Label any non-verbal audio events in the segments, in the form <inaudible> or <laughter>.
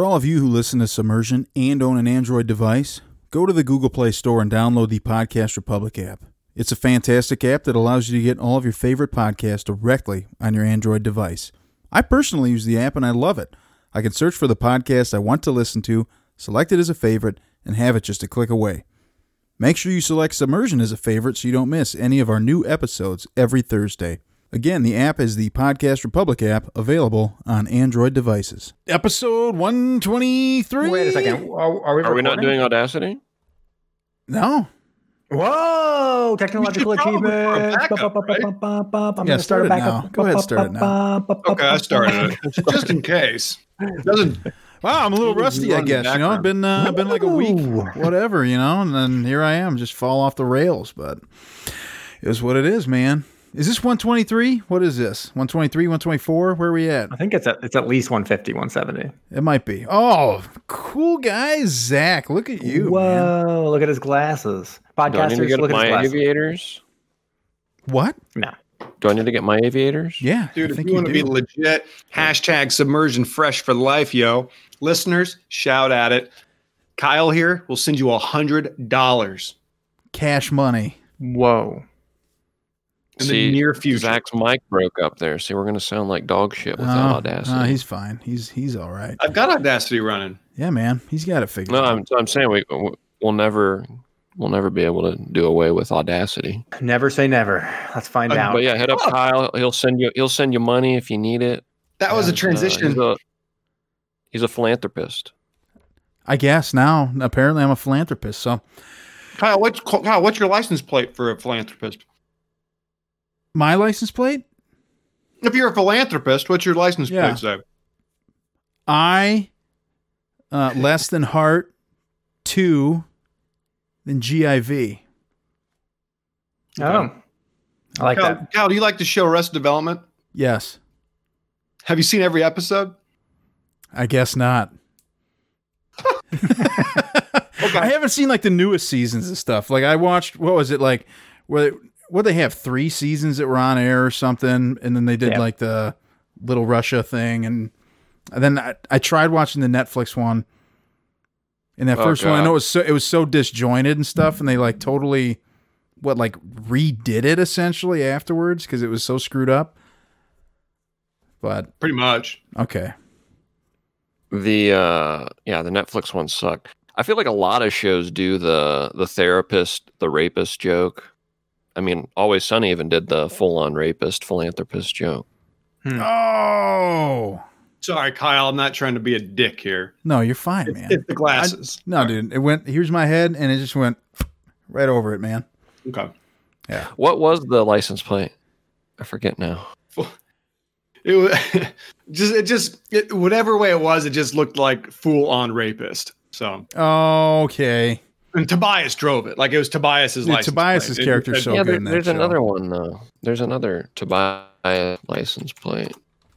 For all of you who listen to Submersion and own an Android device, go to the Google Play Store and download the Podcast Republic app. It's a fantastic app that allows you to get all of your favorite podcasts directly on your Android device. I personally use the app and I love it. I can search for the podcast I want to listen to, select it as a favorite, and have it just a click away. Make sure you select Submersion as a favorite so you don't miss any of our new episodes every Thursday. Again, the app is the Podcast Republic app available on Android devices. Episode 123. Wait a second. Are, are we, Are we not doing Audacity? No. Whoa! Technological We should probably achievement. I'm Yeah, gonna start start it a now. backup. Go ahead, start it now. Okay, I started it just in case. It doesn't Wow, I'm a little Little rusty, I guess. You know, I've been uh, been like a week, whatever, you know, and then here I am, just fall off the rails. But it is what it is, man. Is this 123? What is this? 123, 124? Where are we at? I think it's at, it's at least 150, 170. It might be. Oh, cool guy, Zach. Look at you, man. Whoa! Look at his glasses. Do I need to Podcasters, look at his my glasses. aviators? What? No. Do I need to get my aviators? Yeah, Dude, I if you you want to be legit, hashtag submersion fresh for life, yo. Listeners, shout at it. Kyle here will send you a hundred dollars Cash money. Whoa! In See, the near future. Zach's mic broke up there. See, we're gonna sound like dog shit without Oh, Audacity. oh, he's fine. He's he's all right. I've got Audacity running. Yeah, man. He's got it figured no, out. I'm, I'm saying we we'll never we'll never be able to do away with Audacity. Never say never. Let's find Uh, out. But yeah, hit up Oh. Kyle. He'll send you he'll send you money if you need it. That was a And, uh, transition. he's, a, he's a philanthropist. I guess now, apparently, I'm a philanthropist. So Kyle, what's Kyle? What's your license plate for a philanthropist? My license plate, If you're a philanthropist, what's your license Yeah. plate say? I uh, less than heart two, than GIV. oh, I like Kyle, that. Kyle, do you like the show Arrested Development? Yes, Have you seen every episode? I guess not. <laughs> <laughs> I haven't seen like the newest seasons and stuff. Like I watched, what was it like? Where what they have three seasons that were on air or something, and then they did Yeah. like the Little Russia thing, and, and then I, I tried watching the Netflix one. And that Oh, first one, I know it was so it was so disjointed and stuff, and they like totally, what like redid it essentially afterwards because it was so screwed up. But Pretty much. okay, The uh yeah, the Netflix ones suck. I feel like a lot of shows do the the therapist, the rapist joke. I mean, Always Sunny even did the full on rapist philanthropist joke. Hmm. oh Sorry, Kyle. I'm not trying to be a dick here. no, you're fine, man. It's the glasses. No, dude, it went. Here's my head, and it just went right over it, man. Okay. Yeah. What was the license plate? I forget now. <laughs> It was <laughs> just it just it, whatever way it was, it just looked like full on rapist. So Okay, and Tobias drove it like it was Tobias's Yeah, license. Tobias's plate. It- character's so yeah, good there- in that there's show. another one though. There's another Tobias license plate.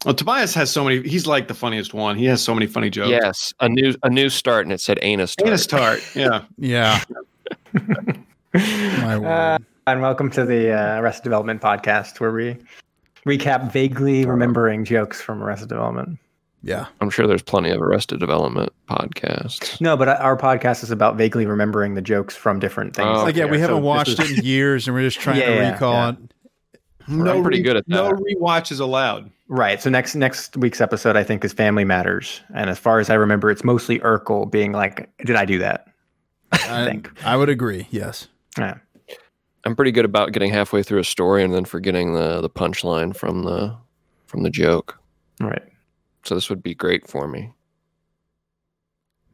Well, Tobias has so many. He's like the funniest one. He has so many funny jokes. Yes, a new a new start, and it said anus tart. Anus tart. Yeah. <laughs> yeah. <laughs> my Uh, word. and welcome to the uh, Arrested Development podcast, where we recap vaguely remembering jokes from Arrested Development. Yeah, I'm sure there's plenty of Arrested Development podcasts. No, but our podcast is about vaguely remembering the jokes from different things. Oh, like yeah, we haven't this watched is- it in years, and we're just trying <laughs> Yeah, to recall yeah. it. No, I'm pretty re- good at No rewatch is allowed. Right. So next next week's episode, I think, is Family Matters, and as far as I remember, it's mostly Urkel being like, "Did I do that?" I, think. I would agree. Yes. Yeah. I'm pretty good about getting halfway through a story and then forgetting the the punchline from the from the joke. Right. So this would be great for me.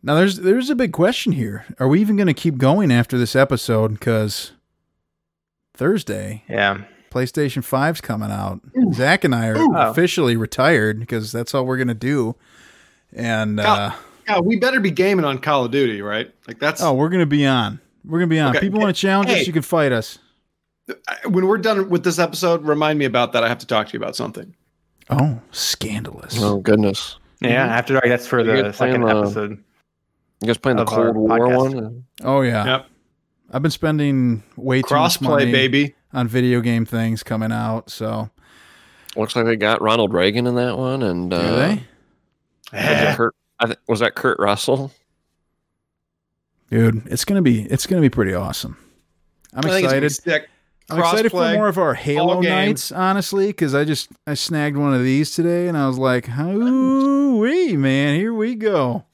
Now there's there's a big question here. Are we even going to keep going after this episode? Because Thursday, Yeah. PlayStation 5's coming out. Zach and I are Ooh. officially retired because that's all we're going to do. And uh, Yeah, we better be gaming on Call of Duty, right? Like that's oh, we're going to be on. We're going to be on. Okay. People want to challenge us, you can fight us. when we're done with this episode. Remind me about that. I have to talk to you about something. Oh, scandalous. Oh goodness. Yeah. After dark, that's for You the guys playing, second uh, episode. You guys playing the Cold War podcast. one? Oh, yeah. Yep. I've been spending way too much money Crossplay, baby. on video game things coming out. So, Looks like they got Ronald Reagan in that one, and do uh, they? had Eh, Kurt I th- was that Kurt Russell. Dude, it's gonna be it's gonna be pretty awesome. I'm I think it's gonna be excited. Sick. I'm excited for more of our Halo nights, honestly, because I just I snagged one of these today, and I was like, "Ooh, wee, man, here we go."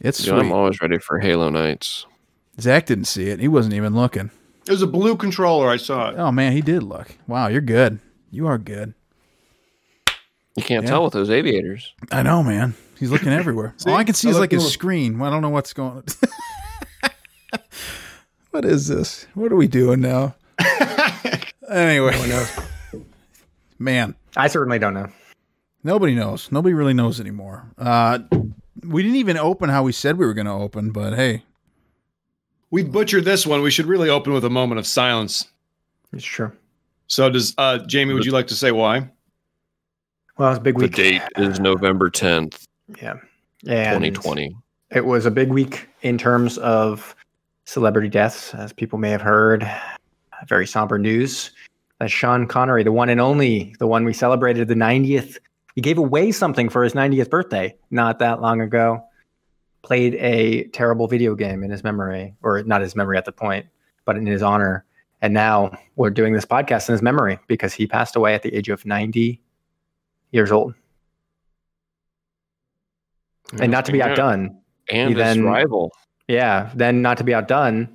It's Dude, I'm always ready for Halo nights. Zach didn't see it; he wasn't even looking. It was a blue controller. I saw it. Oh man, he did look. Wow, you're good. You are good. You can't Yeah. tell with those aviators. I know, man. He's looking everywhere. <laughs> See? All I can see I is look like his screen. I don't know what's going. on. <laughs> what is this? What are we doing now? <laughs> Anyway, <laughs> man, I certainly don't know. nobody knows. Nobody really knows anymore. Uh, we didn't even open how we said we were going to open, but hey, we butchered this one. We should really open with a moment of silence. It's true. So, does uh, Jamie? Would you like to say why? Well, it's a big week. The date is November 10th, Yeah. And 2020. It was a big week in terms of celebrity deaths, as people may have heard. Very somber news that Sean Connery, the one and only, the one we celebrated the 90th, he gave away something for his 90th birthday not that long ago. Played a terrible video game in his memory, or not his memory at the point, but in his honor. And now we're doing this podcast in his memory because he passed away at the age of 90 years old. And not to be outdone, And he his then- rival. yeah. Then, not to be outdone,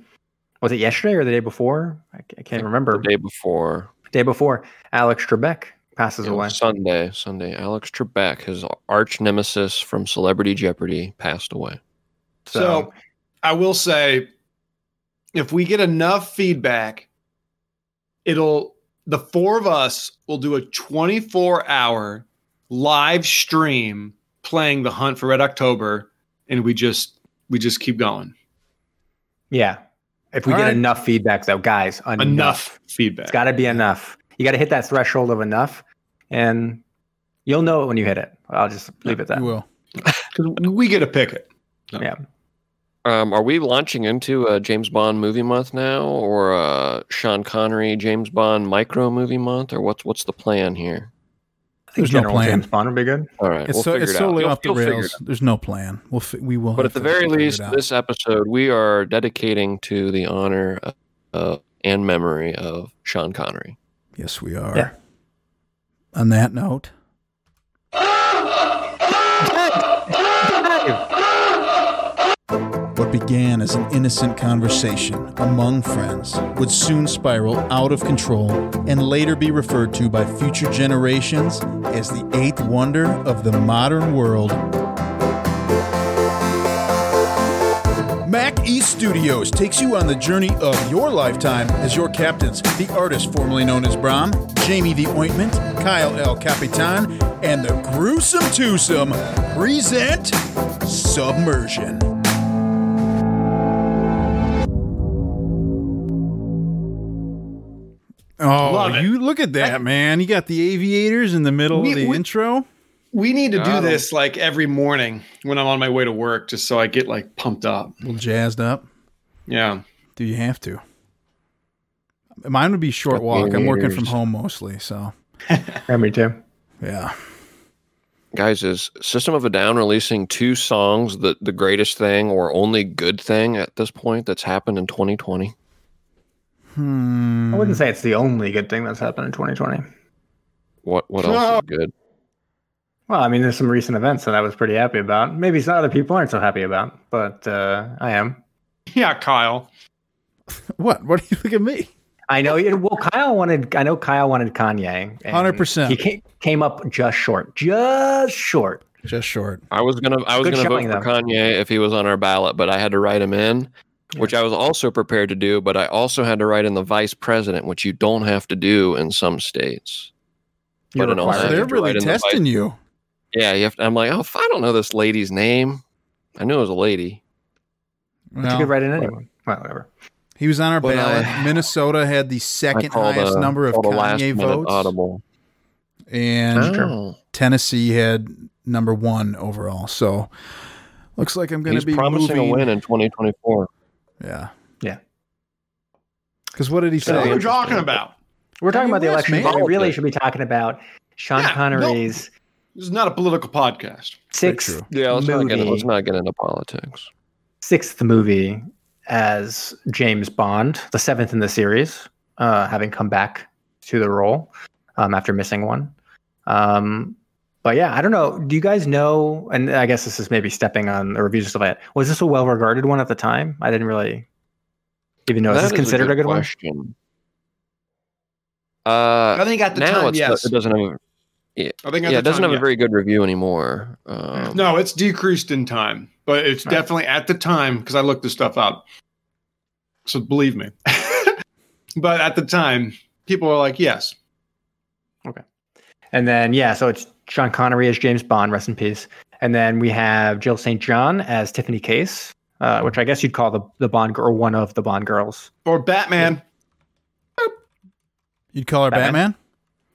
was it yesterday or the day before? I, I can't remember. The day before. Day before, Alex Trebek passes away. Sunday. Sunday. Alex Trebek, his arch nemesis from Celebrity Jeopardy, passed away. So, I will say, if we get enough feedback, it'll the four of us will do a 24 hour live stream playing the Hunt for Red October, and we just we just keep going. yeah, if we All get right. enough feedback, though, guys, enough. Enough feedback. It's got to be enough. You got to hit that threshold of enough, and you'll know it when you hit it. I'll just leave it at You will. will. <laughs> 'Cause we get to pick it. Yeah. Um, are we launching into a James Bond movie month now, or a Sean Connery James Bond micro movie month, or what's what's the plan here? I think There's no plan. James Bond would be good. All right, It's, we'll so, figure it's it out. totally You'll- off the you'll figure it rails. out. There's no plan. We'll fi- we will. But at the very least, this episode we are dedicating to the honor of, uh, and memory of Sean Connery. yes, we are. Yeah. On that note, What began as an innocent conversation among friends would soon spiral out of control and later be referred to by future generations as the eighth wonder of the modern world. Mac East Studios takes you on the journey of your lifetime as your captains, the artist formerly known as Brom, Jamie the Ointment, Kyle L. Capitan, and the Gruesome Twosome present Submersion. Oh, Love it. you look at that, man. You got the aviators in the middle We- of the we- intro. We need to do Got 'em. this like every morning when I'm on my way to work, just so I get like pumped up. A little jazzed up. Yeah. Do you have to? Mine would be short Got walk. I'm working from home mostly, so Yeah, me too. yeah. Guys, is System of a Down releasing two songs the the greatest thing or only good thing at this point that's happened in 2020? Hmm. I wouldn't say it's the only good thing that's happened in 2020. What what else No. is good? Well, I mean, there's some recent events that I was pretty happy about. Maybe some other people aren't so happy about, but uh, I am. Yeah, Kyle. <laughs> What? What do you look at me? I know. you- Well, Kyle wanted. I know Kyle wanted Kanye. 100%. He came, came up just short, just short. Just short. I was gonna I was Good gonna vote showing, for though. Kanye if he was on our ballot, but I had to write him in, which I was also prepared to do. But I also had to write in the vice president, which you don't have to do in some states. You're But in. Ohio- They're really write in the testing you. Yeah, you have to, I'm like, oh, I don't know this lady's name, I knew it was a lady. But you could write in anyone. Well, whatever. he was on our But, ballot. uh, <sighs> Minnesota had the second highest a- number of called a last Kanye votes, Audible. and Oh, Tennessee had number one overall. So looks like I'm going to be promising moving. a win in 2024. Yeah. Yeah. Because what did he So what say? are we talking about? We're talking Kanye about the election, but we really should be talking about Sean Yeah, no. Connery's This is not a political podcast. Sixth. Yeah, let's not, get, let's not get into politics. sixth movie as James Bond, the seventh in the series, uh, having come back to the role um, after missing one. Um, but yeah, I don't know. Do you guys know? And I guess this is maybe stepping on the reviews and stuff like that. Was this a well-regarded one at the time? I didn't really even know. Is That this is considered a good, one? question. Uh, I think at the now time, it's yes. it doesn't have I think at yeah the it doesn't time, have yeah. a very good review anymore. Um, No, it's decreased in time, but it's Right. definitely at the time because I looked this stuff up. So believe me. <laughs> but at the time, people were like, "Yes, Okay. And then yeah, so it's Sean Connery as James Bond, rest in peace. And then we have Jill St. John as Tiffany Case, uh, which I guess you'd call the the Bond girl, or one of the Bond girls. or Batman." You'd call her Batman? Batman?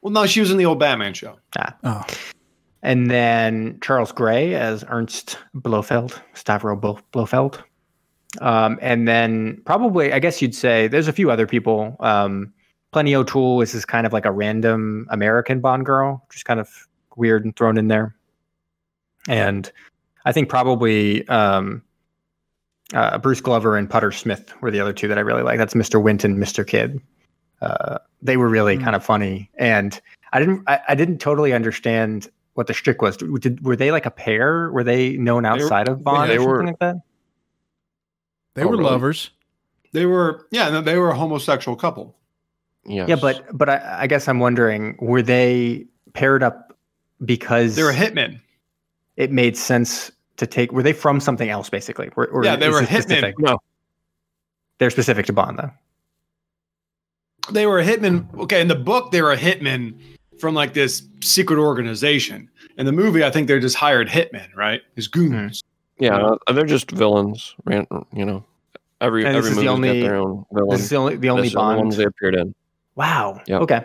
Well, no, she was in the old Batman show. Oh, And then Charles Gray as Ernst Blofeld, Stavro Blo- Blofeld. Um, and then probably, I guess you'd say there's a few other people. Um, Plenty O'Toole is this kind of like a random American Bond girl, just kind of weird and thrown in there. And I think probably um, uh, Bruce Glover and Putter Smith were the other two that I really like. That's Mr. Winton, Mr. Kidd. Uh, they were really Hmm. kind of funny, and I didn't I, I didn't totally understand what the shtick was. Did, were they like a pair? Were they known were- outside of Bond they or something were- like that? they Oh, were really? lovers. They were, yeah, no, they were a homosexual couple. yes. Yeah, but but I, I guess I'm wondering, were they paired up because They were hitmen. it made sense to take? Were they from something else, basically? Or, or Yeah, they were hitmen. specific? No. They're specific to Bond, though. They were a hitman. Okay, in the book, they were a hitman from like this secret organization. In the movie, I think they're just hired hitmen, right? As goons. yeah, uh, they're just villains. ran- You know, every And every is the only- got their own This villain. is the only the only This is the ones Bond. they appeared in. Wow. Yep. Okay.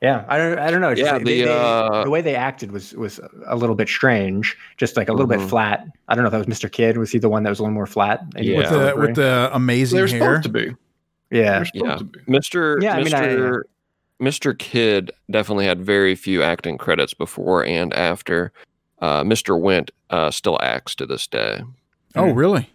Yeah, I don't. I don't know. Just Yeah, like they- the, they- uh, the way they acted was was a little bit strange, just like a little bit Mhm. flat. I don't know if that was Mr. Kidd. Was he the one that was a little more flat? Maybe Yeah. With the with the amazing They're hair. supposed to be. yeah. Supposed Yeah. to be. Mr. Yeah, I mean, I- Mr. Mr. Kidd definitely had very few acting credits before and after. Uh, Mr. Wint uh, still acts to this day. Oh, really?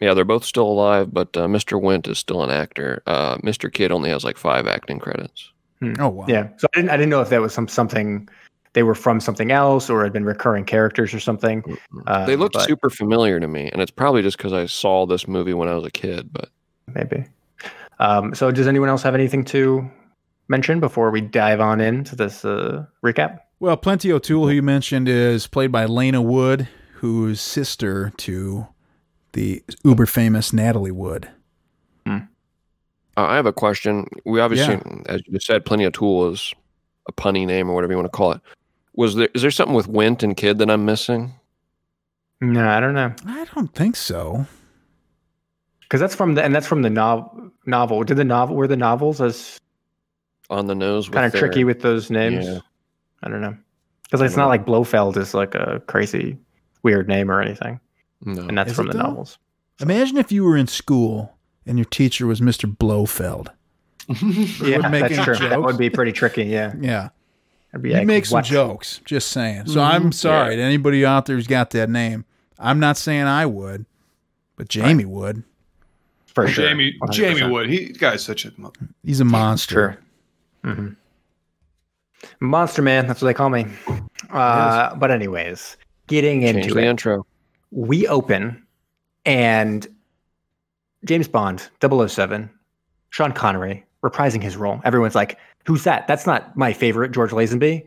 Yeah, they're both still alive, but uh, Mr. Wint is still an actor. Uh, Mr. Kidd only has like five acting credits. Oh, wow. Yeah. So I didn't. I didn't know if that was some something they were from something else or had been recurring characters or something. Uh, they look but super familiar to me, and it's probably just because I saw this movie when I was a kid. But maybe. Um, so does anyone else have anything to mention before we dive on into this uh, recap? Well, Plenty O'Toole, who you mentioned, is played by Lana Wood, who's sister to the uber famous Natalie Wood. uh, I have a question. We obviously, as you said, Plenty O'Toole is a punny name or whatever you want to call it. Was there is there something with Wint and Kidd that I'm missing? No, I don't know. I don't think so. Because that's from the and that's from the novel. novel. Did the novel were the novels as On the nose, with kind of their- tricky with those names? Yeah. I don't know. Because it's not like Blofeld is like a crazy weird name or anything, No. and that's Is from the though? novels. Imagine if you were in school and your teacher was Mr. Blofeld. <laughs> Yeah, make that's any true. That would be pretty tricky. Yeah, Yeah. That'd be You like, make some what? jokes, just saying. So Mhm. I'm sorry to anybody out there who's got that name. I'm not saying I would, but Jamie would. for sure. Jamie 100%. Jamie Wood. He guy's such a. He's a monster. Sure. hmm Monster Man, that's what they call me. Uh, but anyways, getting Change into the it, intro. We open and James Bond, 007, Sean Connery, reprising his role. Everyone's like, "Who's that? That's not my favorite George Lazenby."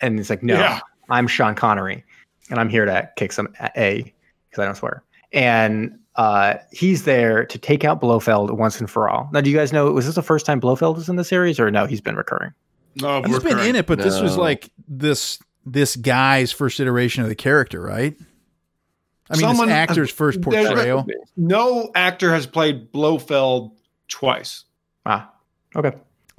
And it's like, "No, Yeah. I'm Sean Connery, and I'm here to kick some a because I don't swear." And uh, he's there to take out Blofeld once and for all. Now, do you guys know was this the first time Blofeld was in the series, or no? He's been recurring. No, He's been in it, but this was like this this guy's first iteration of the character, right? I mean, Someone- this actor's first portrayal. No actor has played Blofeld twice, Ah, okay,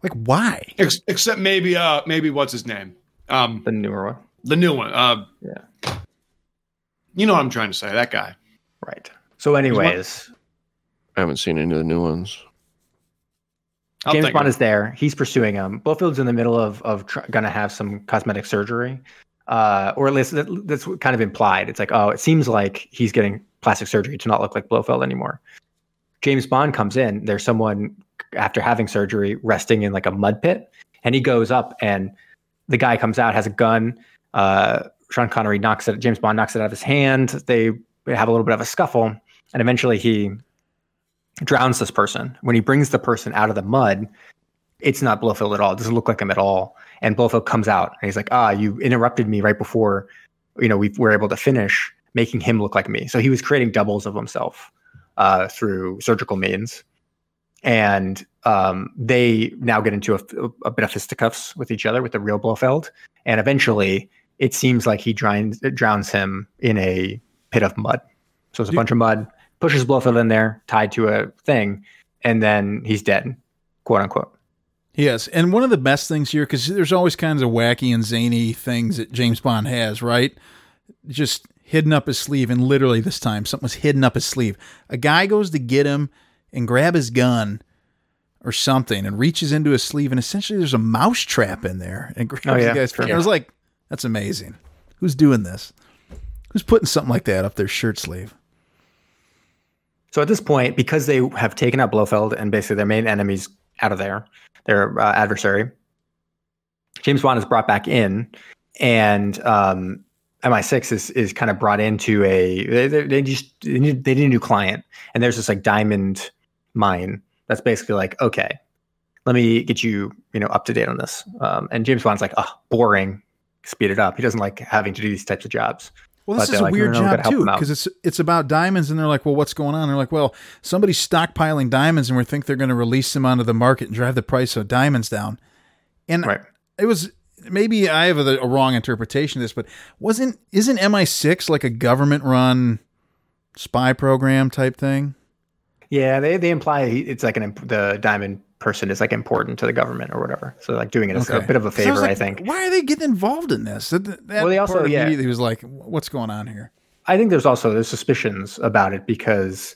Like, why? Ex- except maybe uh maybe what's his name? Um, the newer one, the new one. Uh, Yeah. You know what I'm trying to say? That guy. right? So, anyways, I haven't seen any of the new ones. I'll James take Bond is there. He's pursuing him. Blofeld's in the middle of of tr- going to have some cosmetic surgery, uh, or at least that, that's kind of implied. It's like, oh, it seems like he's getting plastic surgery to not look like Blofeld anymore. James Bond comes in. There's someone after having surgery resting in like a mud pit, and he goes up, and the guy comes out, has a gun. Uh, Sean Connery knocks it. James Bond knocks it out of his hand. They have a little bit of a scuffle, and eventually he drowns this person. When he brings the person out of the mud, it's not Blofeld at all. It doesn't look like him at all. And Blofeld comes out and he's like, ah, you interrupted me right before, you know, we were able to finish, making him look like me. So he was creating doubles of himself uh, through surgical means. And um, they now get into a, a bit of fisticuffs with each other with the real Blofeld. And eventually it seems like he drowns, drowns him in a pit of mud. So it's a bunch of mud, pushes Blofeld in there, tied to a thing, and then he's dead, quote unquote. Yes, and one of the best things here because there's always kinds of wacky and zany things that James Bond has, right? Just hidden up his sleeve, and literally this time something was hidden up his sleeve. A guy goes to get him and grab his gun or something, and reaches into his sleeve, and essentially there's a mouse trap in there, and <laughs> grabs Oh, yeah, the guy's. sure. I was like, that's amazing. Who's doing this? Who's putting something like that up their shirt sleeve? So at this point, because they have taken out Blofeld and basically their main enemies out of there, their uh, adversary, James Bond is brought back in, and um, MI6 is is kind of brought into a they, they, just they need, they need a new client, and there's this like diamond mine that's basically like okay, let me get you you know up to date on this, um, and James Bond's like oh boring, speed it up. He doesn't like having to do these types of jobs. Well, But this is a like, weird no, no, job too, because it's it's about diamonds, and they're like, "Well, what's going on?" they're like, "Well, somebody's stockpiling diamonds, and we think they're going to release them onto the market and drive the price of diamonds down." And Right. it was maybe I have a, a wrong interpretation of this, but wasn't isn't MI6 like a government-run spy program type thing? Yeah, they they imply it's like an the diamond person is like important to the government or whatever. So like doing it as a bit of a favor, I, like, think. Why are they getting involved in this? That, that Well, they also- yeah. immediately was like, "What's going on here?" I think there's also there's suspicions about it because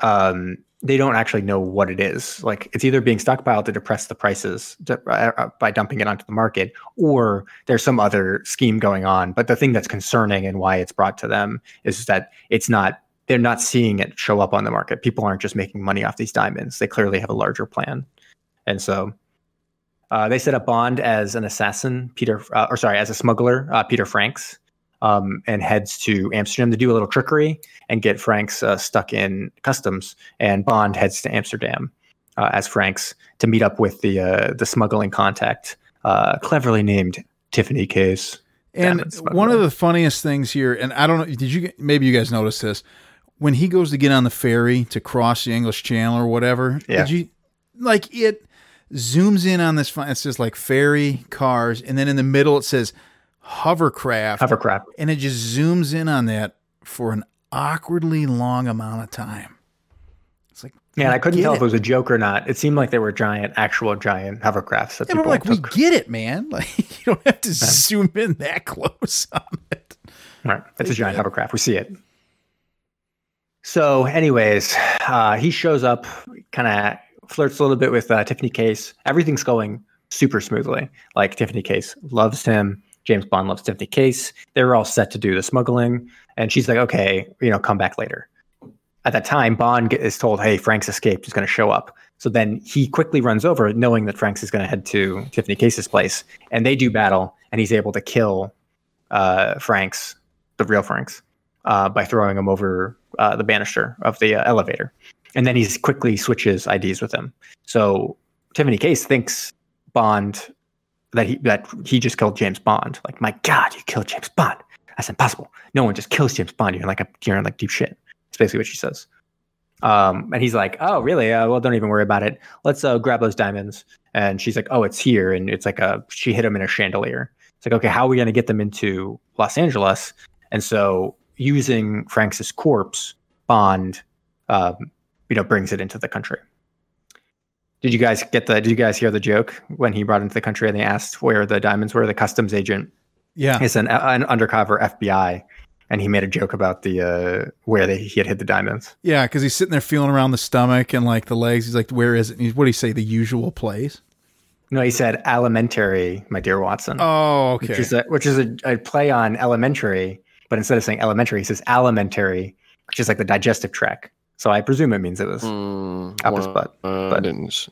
um, they don't actually know what it is. Like it's either being stockpiled to depress the prices to, uh, uh, by dumping it onto the market, or there's some other scheme going on. But the thing that's concerning and why it's brought to them is that it's not. They're not seeing it show up on the market. People aren't just making money off these diamonds. They clearly have a larger plan, and so uh, they set up Bond as an assassin, Peter, uh, or sorry, as a smuggler, uh, Peter Franks, um, and heads to Amsterdam to do a little trickery and get Franks uh, stuck in customs. And Bond heads to Amsterdam uh, as Franks to meet up with the uh, the smuggling contact, uh, cleverly named Tiffany Case. And one of the funniest things here, and I don't know, did you maybe you guys notice this when he goes to get on the ferry to cross the English Channel or whatever? Yeah. Did you like it zooms in on this? It says like ferry cars, and then in the middle it says hovercraft, Hovercraft. and it just zooms in on that for an awkwardly long amount of time. It's like Yeah, I couldn't tell it. if it was a joke or not. It seemed like they were giant, actual giant hovercrafts that Yeah, people like we get it, man. <laughs> Like you don't have to zoom in that <laughs> close on it. Right. It's a giant hovercraft. We see it. So, anyways, uh, he shows up, kind of flirts a little bit with uh, Tiffany Case. Everything's going super smoothly. Like Tiffany Case loves him. James Bond loves Tiffany Case. They're all set to do the smuggling, and she's like, "Okay, you know, come back later." At that time, Bond is told, "Hey, Franks escaped. He's going to show up." So then he quickly runs over, knowing that Franks is going to head to Tiffany Case's place, and they do battle, and he's able to kill uh, Franks, the real Franks, uh, by throwing him over uh, the banister of the uh, elevator. And then he quickly switches IDs with him. So Tiffany Case thinks Bond that he that he just killed James Bond. Like, my God, you killed James Bond. That's impossible. No one just kills James Bond. You're like a you're in like deep shit. It's basically what she says. Um, and he's like, "Oh, really? Uh, well, don't even worry about it. Let's uh, grab those diamonds." And she's like, "Oh, it's here." And it's like a she hit him in a chandelier. It's like, okay, how are we going to get them into Los Angeles? And so, using Frank's corpse, Bond, um, you know, brings it into the country. Did you guys get the? Did you guys hear the joke when he brought into the country and they asked where the diamonds were? The customs agent Yeah. is an, an undercover FBI, and he made a joke about the uh, where they, he had hid the diamonds. Yeah, because he's sitting there feeling around the stomach and like the legs. He's like, "Where is it?" And he's, what do you say? The usual place. No, he said alimentary, my dear Watson. Oh, okay. Which is a, which is a, a play on elementary, but instead of saying elementary, he says alimentary, which is like the digestive tract. So I presume it means it was Mm, up his butt. uh, I didn't.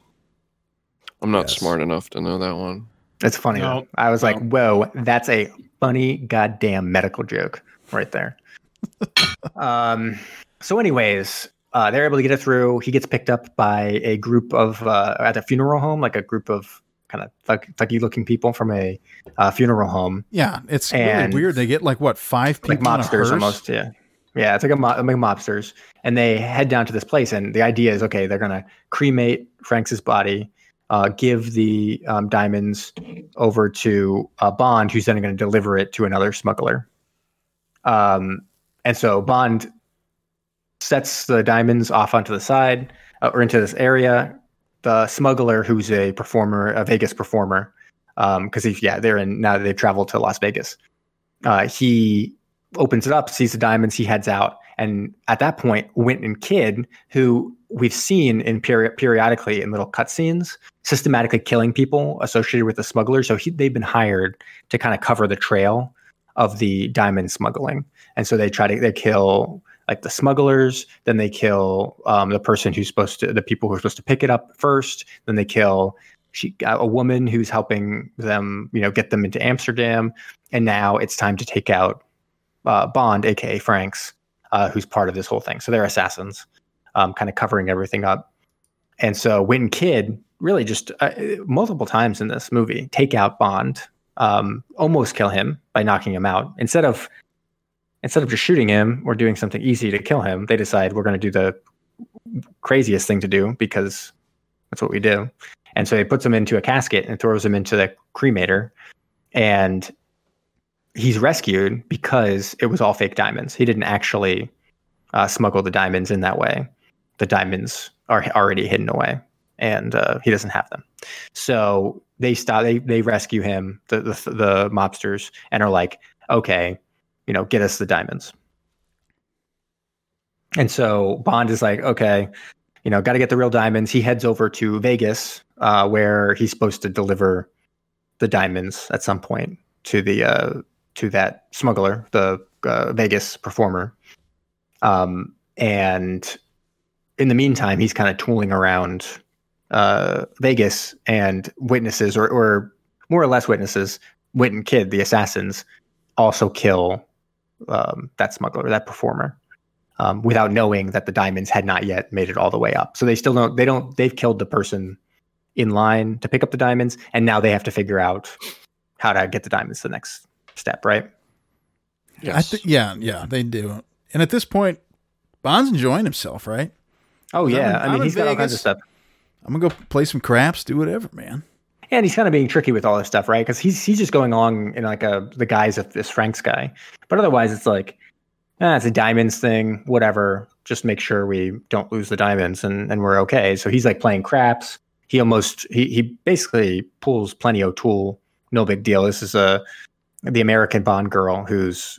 I'm not Yes. smart enough to know that one. It's funny. No. I was like, no. whoa, that's a funny goddamn medical joke right there. <laughs> um, so, anyways, uh, they're able to get it through. He gets picked up by a group of uh, at a funeral home, like a group of kind of thug, thuggy looking people from a uh, funeral home, yeah, it's And- really weird. They get like what five people like in a mobsters hearse? almost. Yeah, yeah, it's like a mo- like mobsters, and they head down to this place. And the idea is, okay, they're gonna cremate Franks's body. Uh, give the um, diamonds over to uh, Bond, who's then going to deliver it to another smuggler. Um, and so Bond sets the diamonds off onto the side uh, or into this area. The smuggler, who's a performer, a Vegas performer, because he's yeah, they're in now. They've traveled to Las Vegas. Uh, he opens it up, sees the diamonds, he heads out, and at that point, Wint and Kidd, who we've seen in peri- periodically in little cutscenes, systematically killing people associated with the smuggler. So he, they've been hired to kind of cover the trail of the diamond smuggling, and so they try to they kill like the smugglers, then they kill um, the person who's supposed to the people who are supposed to pick it up first, then they kill she a woman who's helping them, you know, get them into Amsterdam, and now it's time to take out uh, Bond, aka Franks, uh, who's part of this whole thing. So they're assassins, um, kind of covering everything up. And so Win Kid really just uh, multiple times in this movie take out Bond, um, almost kill him by knocking him out. Instead of instead of just shooting him or doing something easy to kill him, they decide we're going to do the craziest thing to do because that's what we do. And so he puts him into a casket and throws him into the cremator. And he's rescued because it was all fake diamonds. He didn't actually uh, smuggle the diamonds in that way. The diamonds are already hidden away, and uh, he doesn't have them. So they stop. They they rescue him, the, the the mobsters, and are like, okay, you know, get us the diamonds. And so Bond is like, okay, you know, got to get the real diamonds. He heads over to Vegas, uh, where he's supposed to deliver the diamonds at some point to the uh, to that smuggler, the uh, Vegas performer. Um, and in the meantime, he's kind of tooling around uh, Vegas, and witnesses, or, or more or less witnesses, Wint and Kidd, the assassins, also kill um, that smuggler, that performer, um, without knowing that the diamonds had not yet made it all the way up. So they still don't. They don't. They've killed the person in line to pick up the diamonds, and now they have to figure out how to get the diamonds to the next step, right? Yes. I think yeah, yeah, they do. And at this point, Bond's enjoying himself, right? Oh I'm yeah, in- I mean in he's got all kinds of stuff, I'm gonna go play some craps, do whatever, man. and he's kind of being tricky with all this stuff, right? Because he's he's just going along in like a the guise of this Franks guy, but otherwise it's like, ah, it's a diamonds thing, whatever. Just make sure we don't lose the diamonds, and and we're okay. So he's like playing craps. He almost he he basically pulls plenty O'Toole. No big deal. This is a the American Bond girl who's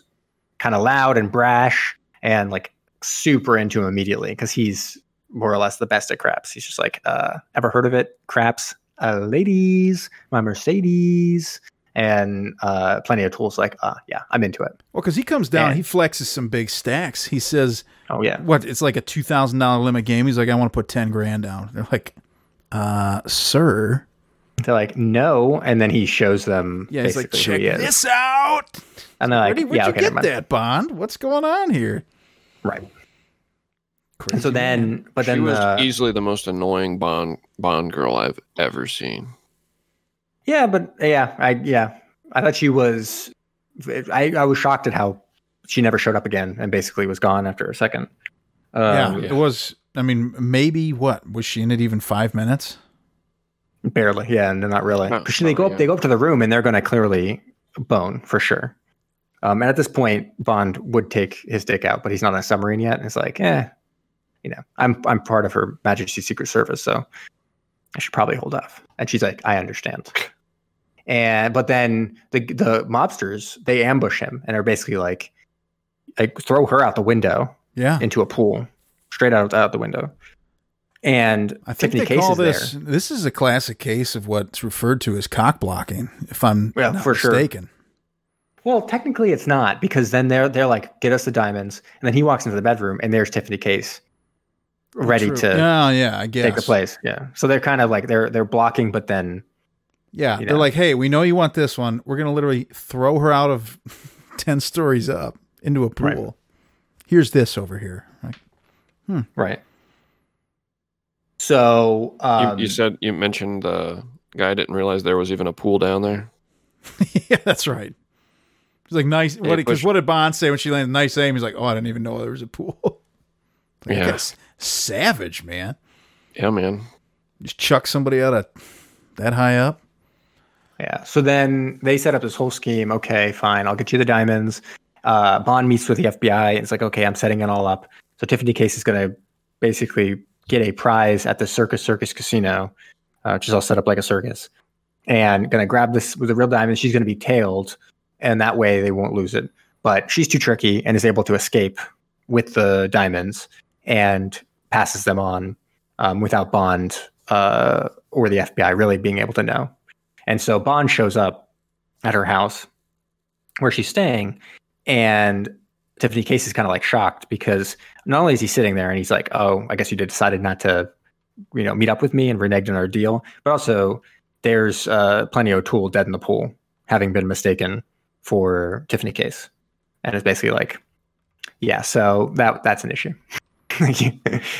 kind of loud and brash and like super into him immediately because he's more or less the best at craps. He's just like, uh, ever heard of it? Craps, uh, ladies, my Mercedes, and uh, plenty of tools. Like, uh, yeah, I'm into it. Well, because he comes down, Yeah. he flexes some big stacks. He says, Oh yeah, "What? It's like a two thousand dollar limit game." He's like, "I want to put ten grand down." They're like, "Uh, sir." <laughs> they're like, no, and then he shows them. Yeah, he's like, "Check he this out." and they're like, Where'd, where'd yeah, you okay, get that, Bond? What's going on here? right. Crazy And so then, but then she then, was uh, easily the most annoying Bond Bond girl I've ever seen. yeah, but yeah, I yeah, I thought she was. I I was shocked at how she never showed up again and basically was gone after a second. yeah, Um, it was. I mean, maybe what was she in it? Even five minutes? Barely, yeah, and not really. Not Because they go up, really, they go up to the room, and they're going to clearly bone for sure. Um, and at this point, Bond would take his dick out, but he's not on a submarine yet. And it's like, eh, you know, I'm I'm part of Her Majesty's Secret Service, so I should probably hold off. And she's like, I understand. <laughs> And but then the the mobsters they ambush him and are basically like, like throw her out the window Yeah. into a pool, straight out out the window. And I think Tiffany they Case call this. there. This is a classic case of what's referred to as cock blocking, if I'm Yeah, not for sure. mistaken. Well, technically, it's not because then they're they're like, get us the diamonds, and then he walks into the bedroom, and there's Tiffany Case, oh, ready True. to Yeah, yeah, I guess. take the place. Yeah, so they're kind of like they're they're blocking, but then Yeah, you they're like, hey, we know you want this one. We're gonna literally throw her out of <laughs> ten stories up into a pool. Right. Here's this over here. Like, hmm. right. So You, um, you said you mentioned the guy didn't realize there was even a pool down there. <laughs> yeah, that's right. He's like, nice. Yeah, What? Because what did Bond say when she landed? Nice aim. He's like, oh, I didn't even know there was a pool. <laughs> like, Yeah. that's savage, man. Yeah, man. Just chuck somebody out of that high up. Yeah. So then they set up this whole scheme. Okay, fine. I'll get you the diamonds. Uh, Bond meets with the FBI and it's like, okay, I'm setting it all up. So Tiffany Case is going to basically get a prize at the Circus Circus Casino, uh, which is all set up like a circus, and to grab this with the real diamond. She's to be tailed, and that way they won't lose it. But she's too tricky and is able to escape with the diamonds and passes them on um, without Bond uh, or the FBI really being able to know. And so Bond shows up at her house where she's staying, and Tiffany Case is kind of like shocked because not only is he sitting there and he's like, "Oh, I guess you decided not to, you know, meet up with me and reneged on our deal," but also there's uh, Plenty O'Toole dead in the pool, having been mistaken for Tiffany Case, and it's basically like, yeah, so that that's an issue. <laughs>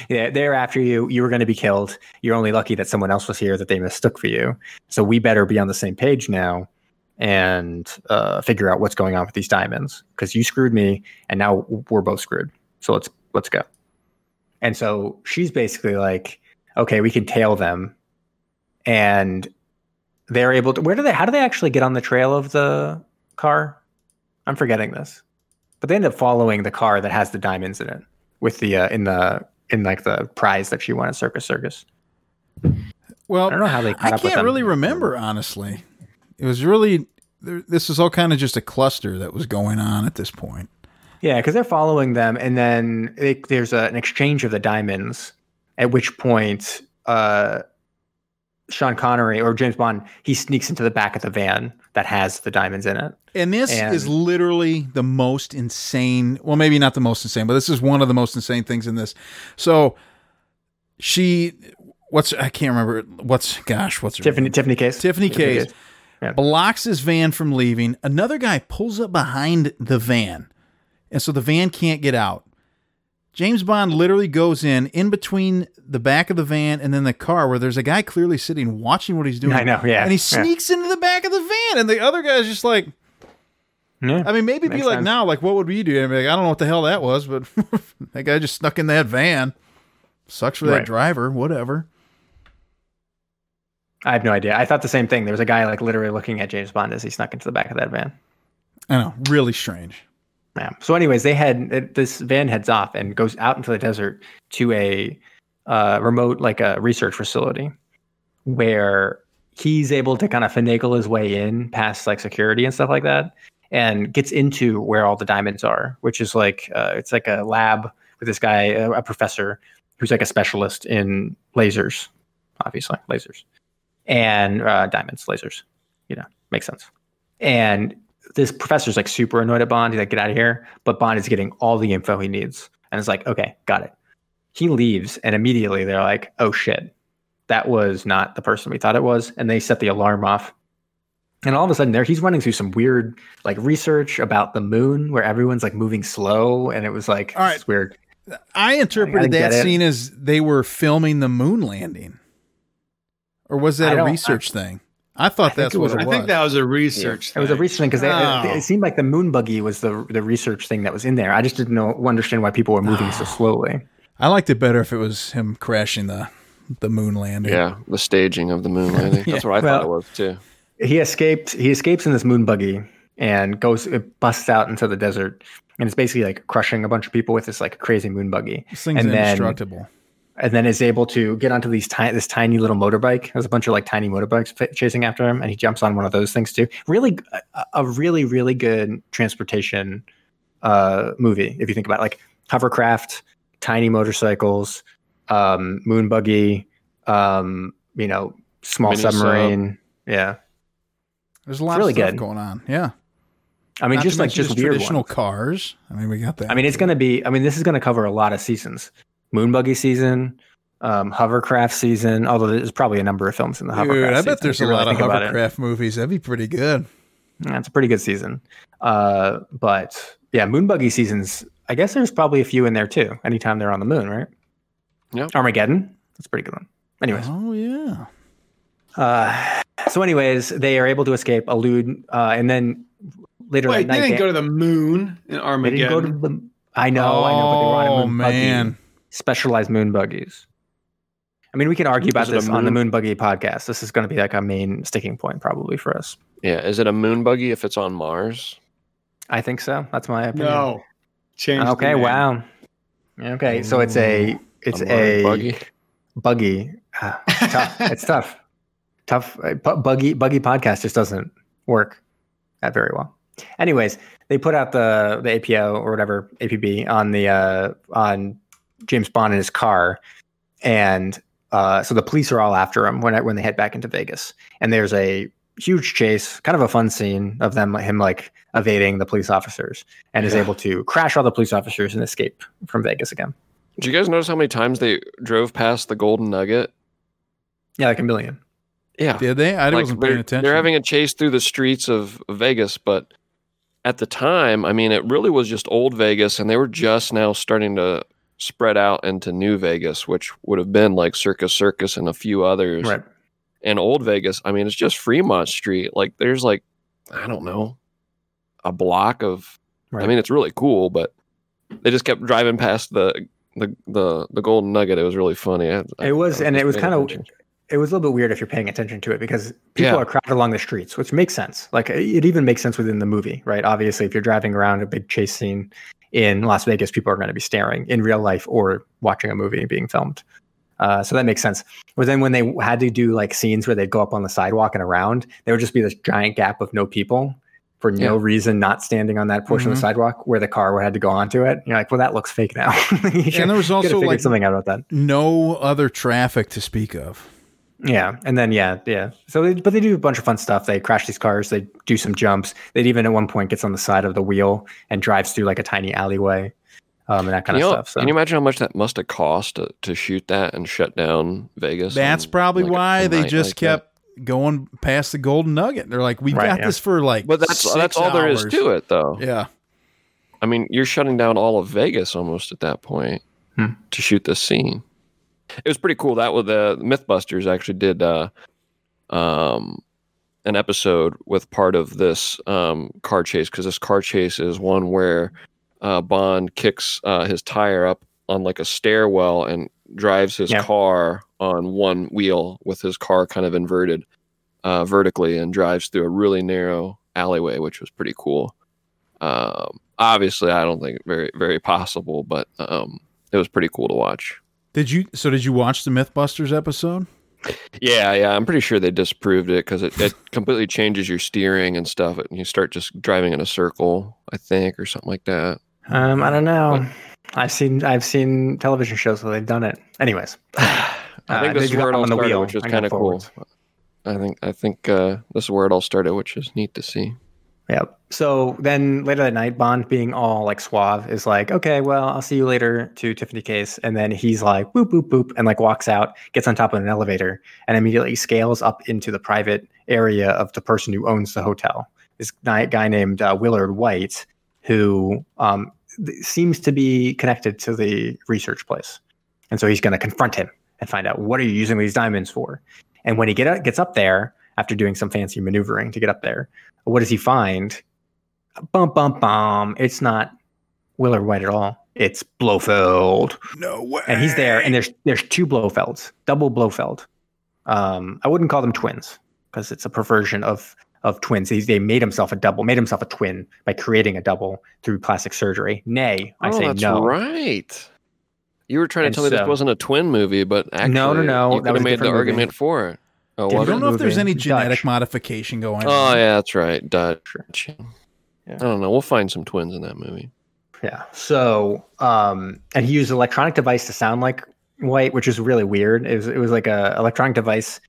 yeah, they're after you. You were going to be killed. You're only lucky that someone else was here that they mistook for you. So we better be on the same page now and uh, figure out what's going on with these diamonds because you screwed me and now we're both screwed. So let's let's go. And so she's basically like, okay, we can tail them, and they're able to. Where do they? How do they actually get on the trail of the car? I'm forgetting this, but they end up following the car that has the diamonds in it with the uh, in the in like the prize that she won at Circus Circus. Well, I don't know how they. I caught up with can't really remember honestly. It was really this is all kind of just a cluster that was going on at this point. Yeah, because they're following them, and then it, there's a, an exchange of the diamonds. At which point, uh, Sean Connery or James Bond he sneaks into the back of the van that has the diamonds in it. And this And- is literally the most insane. Well, maybe not the most insane, but this is one of the most insane things in this. So she, what's I can't remember what's gosh, what's her Tiffany name? Tiffany Case. Tiffany Case Yeah. blocks his van from leaving. Another guy pulls up behind the van, and so the van can't get out. James Bond literally goes in in between the back of the van and then the car, where there's a guy clearly sitting watching what he's doing. I know, yeah, and he yeah. sneaks into the back of the van, and the other guy's just like, Yeah. I mean, maybe be like sense. now, like what would we do? I'd be like, I don't know what the hell that was, but <laughs> that guy just snuck in that van. Sucks for that driver. Whatever. I have no idea. I thought the same thing. There was a guy like literally looking at James Bond as he snuck into the back of that van. I know, really strange. Yeah. So, anyways, they head it, this van heads off and goes out into the desert to a uh, remote, like a research facility, where he's able to kind of finagle his way in past like security and stuff like that, and gets into where all the diamonds are, which is like uh, it's like a lab with this guy, a, a professor who's like a specialist in lasers, obviously lasers, and uh, diamonds, lasers. You know, makes sense. And this professor's like super annoyed at Bond. He's like, get out of here. But Bond is getting all the info he needs. And it's like, okay, got it. He leaves, and immediately they're like, oh shit, that was not the person we thought it was. And they set the alarm off. And all of a sudden, there he's running through some weird like research about the moon where everyone's like moving slow. And it was like, All right. it's weird. I interpreted I that scene as they were filming the moon landing, or was that I a don't- research thing? I thought I think that's it what was- I think that was a research. It was a research thing because Oh. it, it seemed like the moon buggy was the the research thing that was in there. I just didn't know understand why people were moving so ah. slowly. I liked it better if it was him crashing the the moon landing. Yeah, the staging of the moon <laughs> landing. That's what I Well- thought it was too. he escaped he escapes in this moon buggy and goes it busts out into the desert and it's basically like crushing a bunch of people with this like crazy moon buggy This thing's And then- indestructible. And then is able to get onto these tiny this tiny little motorbike there's a bunch of like tiny motorbikes f- chasing after him and he jumps on one of those things too really a, a really really good transportation uh, movie. If you think about it. like hovercraft, tiny motorcycles, um, moon buggy, um, you know, small Mini sub. submarine. Yeah, There's a lot really of stuff good. going on. Yeah. I mean, Not just like mention just traditional ones. cars. I mean, we got that. I mean, it's going to be. I mean, this is going to cover a lot of seasons. Moon buggy season, um, hovercraft season. Although there's probably a number of films in the Dude, hovercraft. I bet if there's a you really lot of think about it. hovercraft movies. That'd be pretty good. that's a pretty good season. Uh, but yeah, moon buggy seasons. I guess there's probably a few in there too. Anytime they're on the moon, right? Yeah. Armageddon. That's a pretty good one. Anyways, Oh yeah. uh, so anyways, they are able to escape, elude, uh, and then later Wait, that night they didn't they, go to the moon in armageddon they didn't go to Armageddon. the. I know, I know, but they were on a Oh moon buggy. Man. specialized moon buggies. I mean, we can argue about Is it a this on the moon- moon buggy podcast. This is going to be like a main sticking point probably for us. Yeah, is it a moon buggy if it's on Mars? I think so. That's my opinion. No. Change. the Okay. name. Wow. Okay. So it's a it's Mars a buggy. buggy. Ah, tough. <laughs> it's tough. Tough. uh, Buggy buggy podcast just doesn't work that very well. Anyways, they put out the the APO or whatever APB on the uh, on James Bond in his car, and uh, so the police are all after him when when they head back into Vegas. And there's a huge chase, kind of a fun scene of them him like evading the police officers, and is able to crash all the police officers and escape from Vegas again. Did you guys notice how many times they drove past the Golden Nugget? Yeah, like a million. Yeah, Did they? I like wasn't paying attention. they're having a chase through the streets of Vegas, but at the time, I mean, it really was just old Vegas, and they were just now starting to spread out into New Vegas, which would have been like Circus Circus and a few others. Right. And old Vegas, I mean, it's just Fremont Street. Like, there's like, I don't know, a block of. Right. I mean, it's really cool, but they just kept driving past the the the, the Golden Nugget. It was really funny. I- I- It was, and it was kind of, it was a little bit weird if you're paying attention to it because people Yeah. are crowded along the streets, which makes sense. Like it even makes sense within the movie, right? Obviously, if you're driving around a big chase scene in Las Vegas, people are going to be staring in real life or watching a movie being filmed. Uh, so that makes sense. But then when they had to do like scenes where they'd go up on the sidewalk and around, there would just be this giant gap of no people for no Yeah. reason not standing on that portion of Mhm. the sidewalk where the car had to go onto it. You're like, well, that looks fake now. <laughs> and there was also like something out about that. no other traffic to speak of. Yeah, and then yeah, yeah. So, they, but they do a bunch of fun stuff. They crash these cars. They do some jumps. They even at one point gets on the side of the wheel and drives through like a tiny alleyway, um, and that kind Can of you, stuff. So can you imagine how much that must have cost to, to shoot that and shut down Vegas? That's on, probably like, why they just like that? kept going past the Golden Nugget. They're like, we Right, got yeah. this for like. But that's six that's all there is to it, though. Yeah. I mean, you're shutting down all of Vegas almost at that point Hmm. to shoot this scene. It was pretty cool. That was the MythBusters actually did uh, um, an episode with part of this um, car chase because this car chase is one where uh, Bond kicks uh, his tire up on like a stairwell and drives his Yeah. car on one wheel with his car kind of inverted uh, vertically and drives through a really narrow alleyway, which was pretty cool. Um, obviously, I don't think very very possible, but um, it was pretty cool to watch. Did you? So did you watch the MythBusters episode? Yeah, yeah, I'm pretty sure they disproved it because it, it completely changes your steering and stuff. And you start just driving in a circle, I think, or something like that. um, I don't know. I've seen I've seen television shows where they've done it. Anyways, <sighs> I Uh, think this is where it all started, wheel which is kind of cool. I think I think uh, this is where it all started, which is neat to see. Yep. So then later that night, Bond being all like suave is like, okay, well, I'll see you later to Tiffany Case. And then he's like, boop, boop, boop, and like walks out, gets on top of an elevator, and immediately scales up into the private area of the person who owns the hotel. This guy, guy named uh, Willard Whyte, who um, seems to be connected to the research place. And so he's going to confront him and find out what are you using these diamonds for? And when he get, gets up there, after doing some fancy maneuvering to get up there, what does he find? Bum bum bum. It's not Willard Whyte at all. It's Blofeld, No way. and he's there. And there's there's two Blofelds, double Blofeld. Um, I wouldn't call them twins because it's a perversion of of twins. He's, they made himself a double, made himself a twin by creating a double through plastic surgery. Nay, I oh, say that's no. right. You were trying And to tell me this wasn't a twin movie, but actually, No, no, no, you that could have made the movie. argument for it. Oh, Different I don't it? know if there's any genetic Dutch. modification going Oh on. Oh yeah, that's right. Dutch. Yeah. I don't know. We'll find some twins in that movie. Yeah. So, um, and he used an electronic device to sound like Whyte, which is really weird. It was it was like a electronic device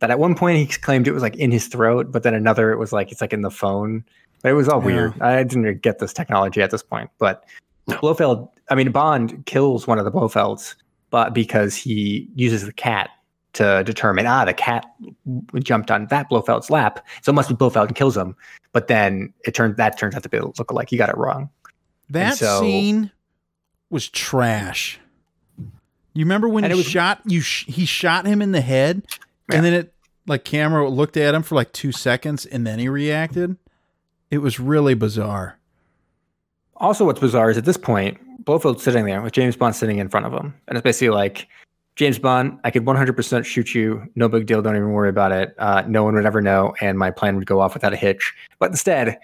that at one point he claimed it was like in his throat, but then another it was like it's like in the phone. But it was all Yeah. weird. I didn't get this technology at this point. But No. Blofeld, I mean Bond kills one of the Blofelds, but because he uses the cat to determine ah the cat jumped on that Blofeld's lap, so it must be Blofeld and kills him. But then it turned that turns out to be a look like he got it wrong. That so- scene was trash. You remember when he was- shot you? Sh- he shot him in the head, and then it like camera looked at him for like two seconds, and then he reacted. It was really bizarre. Also, what's bizarre is at this point, Blofeld's sitting there with James Bond sitting in front of him. And it's basically like, James Bond, I could 100% shoot you. No big deal. Don't even worry about it. Uh, no one would ever know. And my plan would go off without a hitch. But instead,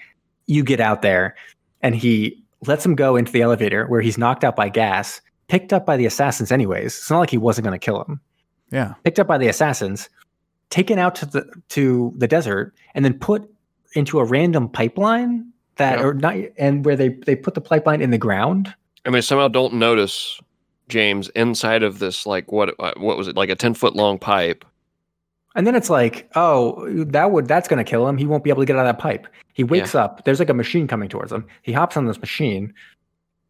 you get out there and he lets him go into the elevator where he's knocked out by gas, picked up by the assassins, anyways. It's not like he wasn't going to kill him. Yeah, Picked up by the assassins, taken out to the to the desert, and then put into a random pipeline that Yep. or not and where they they put the pipeline in the ground I mean, somehow don't notice James inside of this like what uh, what was it like a ten foot long pipe? And then it's like, oh, that would that's going to kill him. He won't be able to get out of that pipe. He wakes up. There's like a machine coming towards him. He hops on this machine,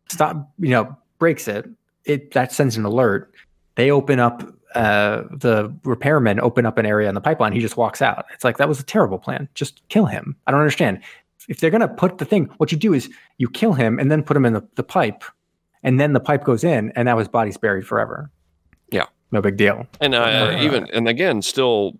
stop, you know, breaks it. It that sends an alert. They open up. Uh, the repairmen open up an area in the pipeline. He just walks out. It's like that was a terrible plan. Just kill him. I don't understand. If they're gonna put the thing, what you do is you kill him and then put him in the, the pipe, and then the pipe goes in, and now his body's buried forever. Yeah. no big deal. And uh, Uh, even and again, still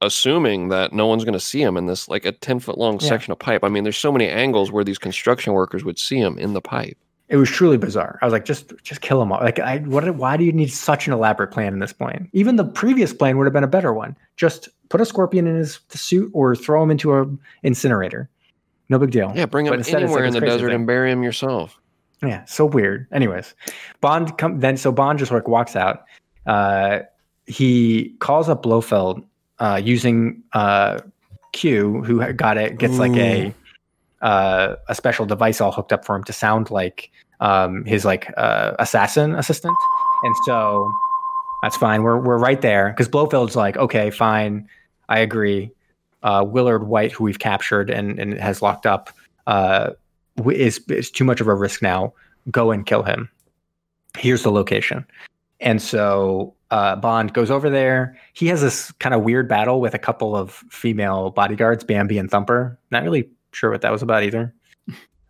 assuming that no one's going to see him in this like a ten foot long Yeah. section of pipe. I mean, there's so many angles where these construction workers would see him in the pipe. it was truly bizarre. I was like, just just kill him all. Like, I what? Why do you need such an elaborate plan in this point? Even the previous plan would have been a better one. Just put a scorpion in his suit or throw him into a incinerator. No big deal. Yeah, bring But him instead anywhere in the desert thing. and bury him yourself. Yeah, so weird. Anyways, Bond come then so Bond just like walks out. Uh, he calls up Blofeld uh, using uh, Q, who got it gets like a uh, a special device all hooked up for him to sound like um, his like uh, assassin assistant, and so that's fine. We're we're right there because Blofeld's like, okay, fine, I agree. Uh, Willard Whyte, who we've captured and and has locked up, uh, is is too much of a risk now. Go and kill him. Here's the location. And so uh, Bond goes over there. He has this kind of weird battle with a couple of female bodyguards, Bambi and Thumper. Not really sure what that was about either.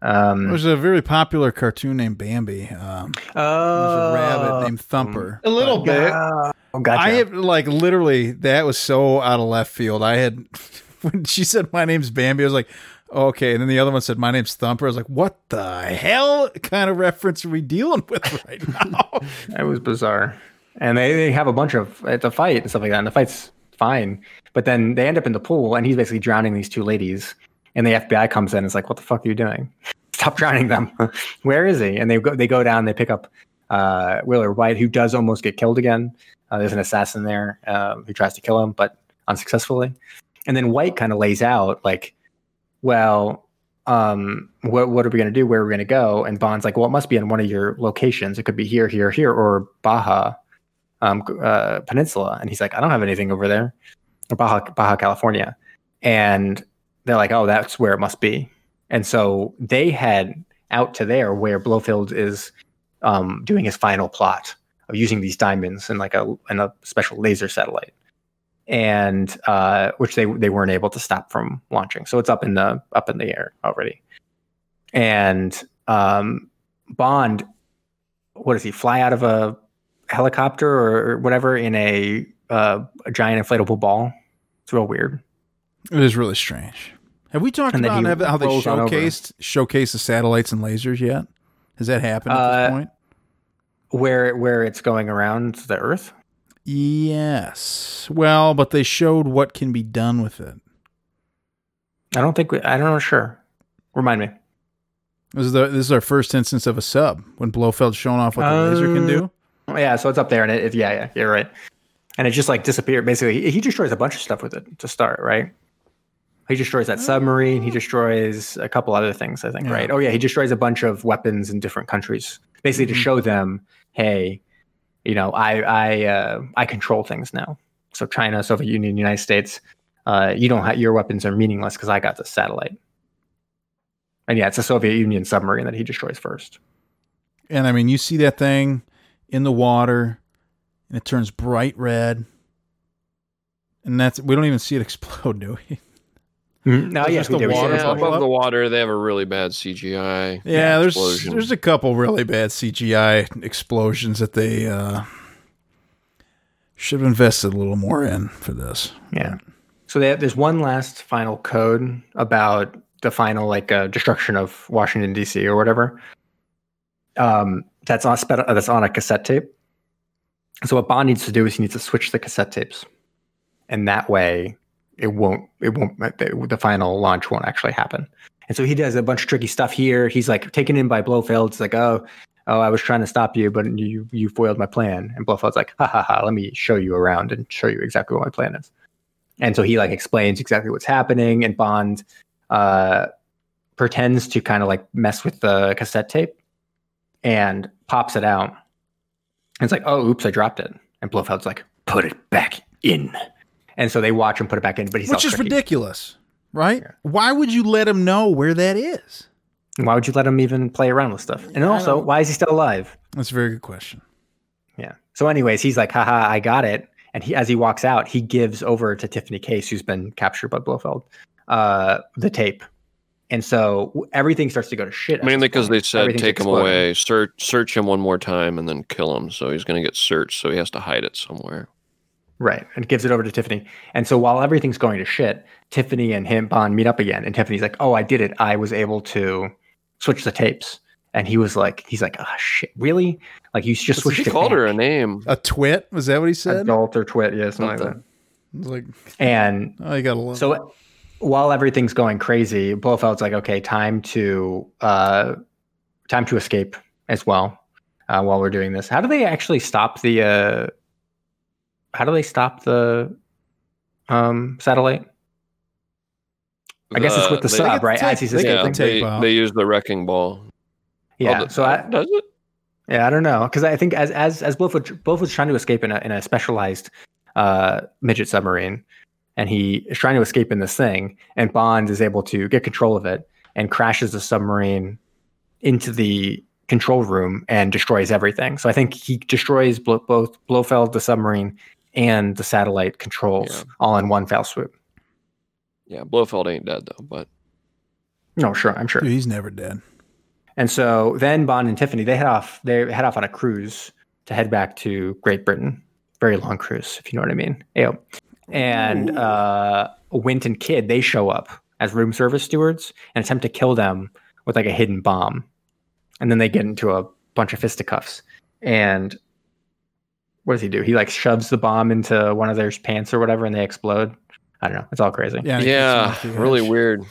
Um, There's a very popular cartoon named Bambi. Um, there's oh, a rabbit named Thumper. A little bit. Oh, gotcha. I have like literally that was so out of left field. I had <laughs> when she said my name's Bambi, I was like, okay. And then the other one said my name's Thumper. I was like, what the hell kind of reference are we dealing with <laughs> right now? It was bizarre. And they, they have a bunch of it's a fight and stuff like that. And the fight's fine. But then they end up in the pool and he's basically drowning these two ladies. And the FBI comes in and is like, What the fuck are you doing? <laughs> Stop drowning them. <laughs> Where is he? And they go they go down, they pick up uh Willard Whyte, who does almost get killed again. Uh, there's an assassin there uh, who tries to kill him, but unsuccessfully. And then Whyte kind of lays out like, well, um, what what are we gonna do? Where are we gonna go? And Bond's like, well, it must be in one of your locations. It could be here, here, here, or Baja um, uh, Peninsula. And he's like, I don't have anything over there, or Baja, Baja California. And they're like, oh, that's where it must be. And so they head out to there where Blofeld is um, doing his final plot of using these diamonds in like a in a special laser satellite, and uh, which they they weren't able to stop from launching. So it's up in the up in the air already. And um, Bond, what does he fly out of a helicopter or whatever in a uh, a giant inflatable ball? It's real weird. It is really strange. Have we talked about how they rolls on over. showcased showcase the satellites and lasers yet? Has that happened at Uh, this point? Where where it's going around the Earth? Yes. Well, but they showed what can be done with it. I don't think we, I don't know. Sure, remind me. This is the this is our first instance of a sub when Blofeld's showing off what the laser can do. Oh, yeah, so it's up there, and it, it yeah, yeah, you're right. And it just like disappeared. Basically, he, he destroys a bunch of stuff with it to start, right? He destroys that submarine. He destroys a couple other things, I think, Yeah. right? Oh yeah, he destroys a bunch of weapons in different countries, basically to Mhm. show them, hey, you know, I I uh, I control things now. So China, Soviet Union, United States, uh, you don't have your weapons are meaningless because I got the satellite. And yeah, it's a Soviet Union submarine that he destroys first. And I mean, you see that thing in the water, and it turns bright red. And that's we don't even see it <laughs> explode, do we? No, It's yes, just the did. We saw water. Yeah, above up? the water, they have a really bad CGI. Yeah, Yeah, there's explosion. there's a couple really bad CGI explosions that they uh, should have invested a little more in for this. Yeah. So they, there's one last final code about the final like uh, destruction of Washington D.C. or whatever. Um, that's on spe- uh, that's on a cassette tape. So what Bond needs to do is he needs to switch the cassette tapes, and that way it won't it won't the, final launch won't actually happen. And so he does a bunch of tricky stuff here. He's like taken in by Blofeld. It's like oh oh I was trying to stop you, but you you foiled my plan. And Blofeld's like ha ha ha. Let me show you around and show you exactly what my plan is. And so he like explains exactly what's happening, and Bond uh, pretends to kind of like mess with the cassette tape and pops it out. And it's like, oh, oops, I dropped it. And Blofeld's like, put it back in. And so they watch him put it back in, but he's Which is tricky. ridiculous, right? Yeah. Why would you let him know where that is? Why would you let him even play around with stuff? And also, why is he still alive? That's a very good question. Yeah. So, anyways, he's like, haha, I got it. And he, as he walks out, he gives over to Tiffany Case, who's been captured by Blofeld, uh, the tape. And so everything starts to go to shit. Mainly because they said Everything's take him away, search search him one more time, and then kill him. So he's going to get searched. So he has to hide it somewhere. Right. And gives it over to Tiffany. And so while everything's going to shit, Tiffany and him, Bond, meet up again. And Tiffany's like, oh, I did it. I was able to switch the tapes. And he was like, he's like, oh, shit, really? Like, you just switched he it called her a name. A twit? Was that what he said? Adult or twit, yeah, something like that. Something. Like, And oh, you got to love. So while everything's going crazy, Blofeld's like, okay, time to uh, time to escape as well. Uh, while we're doing this, how do they actually stop the? Uh, how do they stop the um, satellite? I guess it's with the they- sub, get the right? tape- As he's they Yeah, the escaping. they, they use the wrecking ball. Yeah. Oh, the- so I, does it? Yeah, I don't know because I think as as as Blofeld Blofeld's trying to escape in a in a specialized uh, midget submarine, and he is trying to escape in this thing, and Bond is able to get control of it and crashes the submarine into the control room and destroys everything. So I think he destroys Blo- both Blofeld, the submarine, and the satellite controls Yeah. all in one fell swoop. Yeah, Blofeld ain't dead though, but No, sure, I'm sure. Dude, he's never dead. And so then Bond and Tiffany they head off. They head off on a cruise to head back to Great Britain. Very long cruise, if you know what I mean. Ew. And Ooh. uh, Wint and Kidd they show up as room service stewards and attempt to kill them with like a hidden bomb. And then they get into a bunch of fisticuffs. And what does he do? He like shoves the bomb into one of their pants or whatever, and they explode. I don't know. It's all crazy. Yeah, he keeps him yeah, really weird.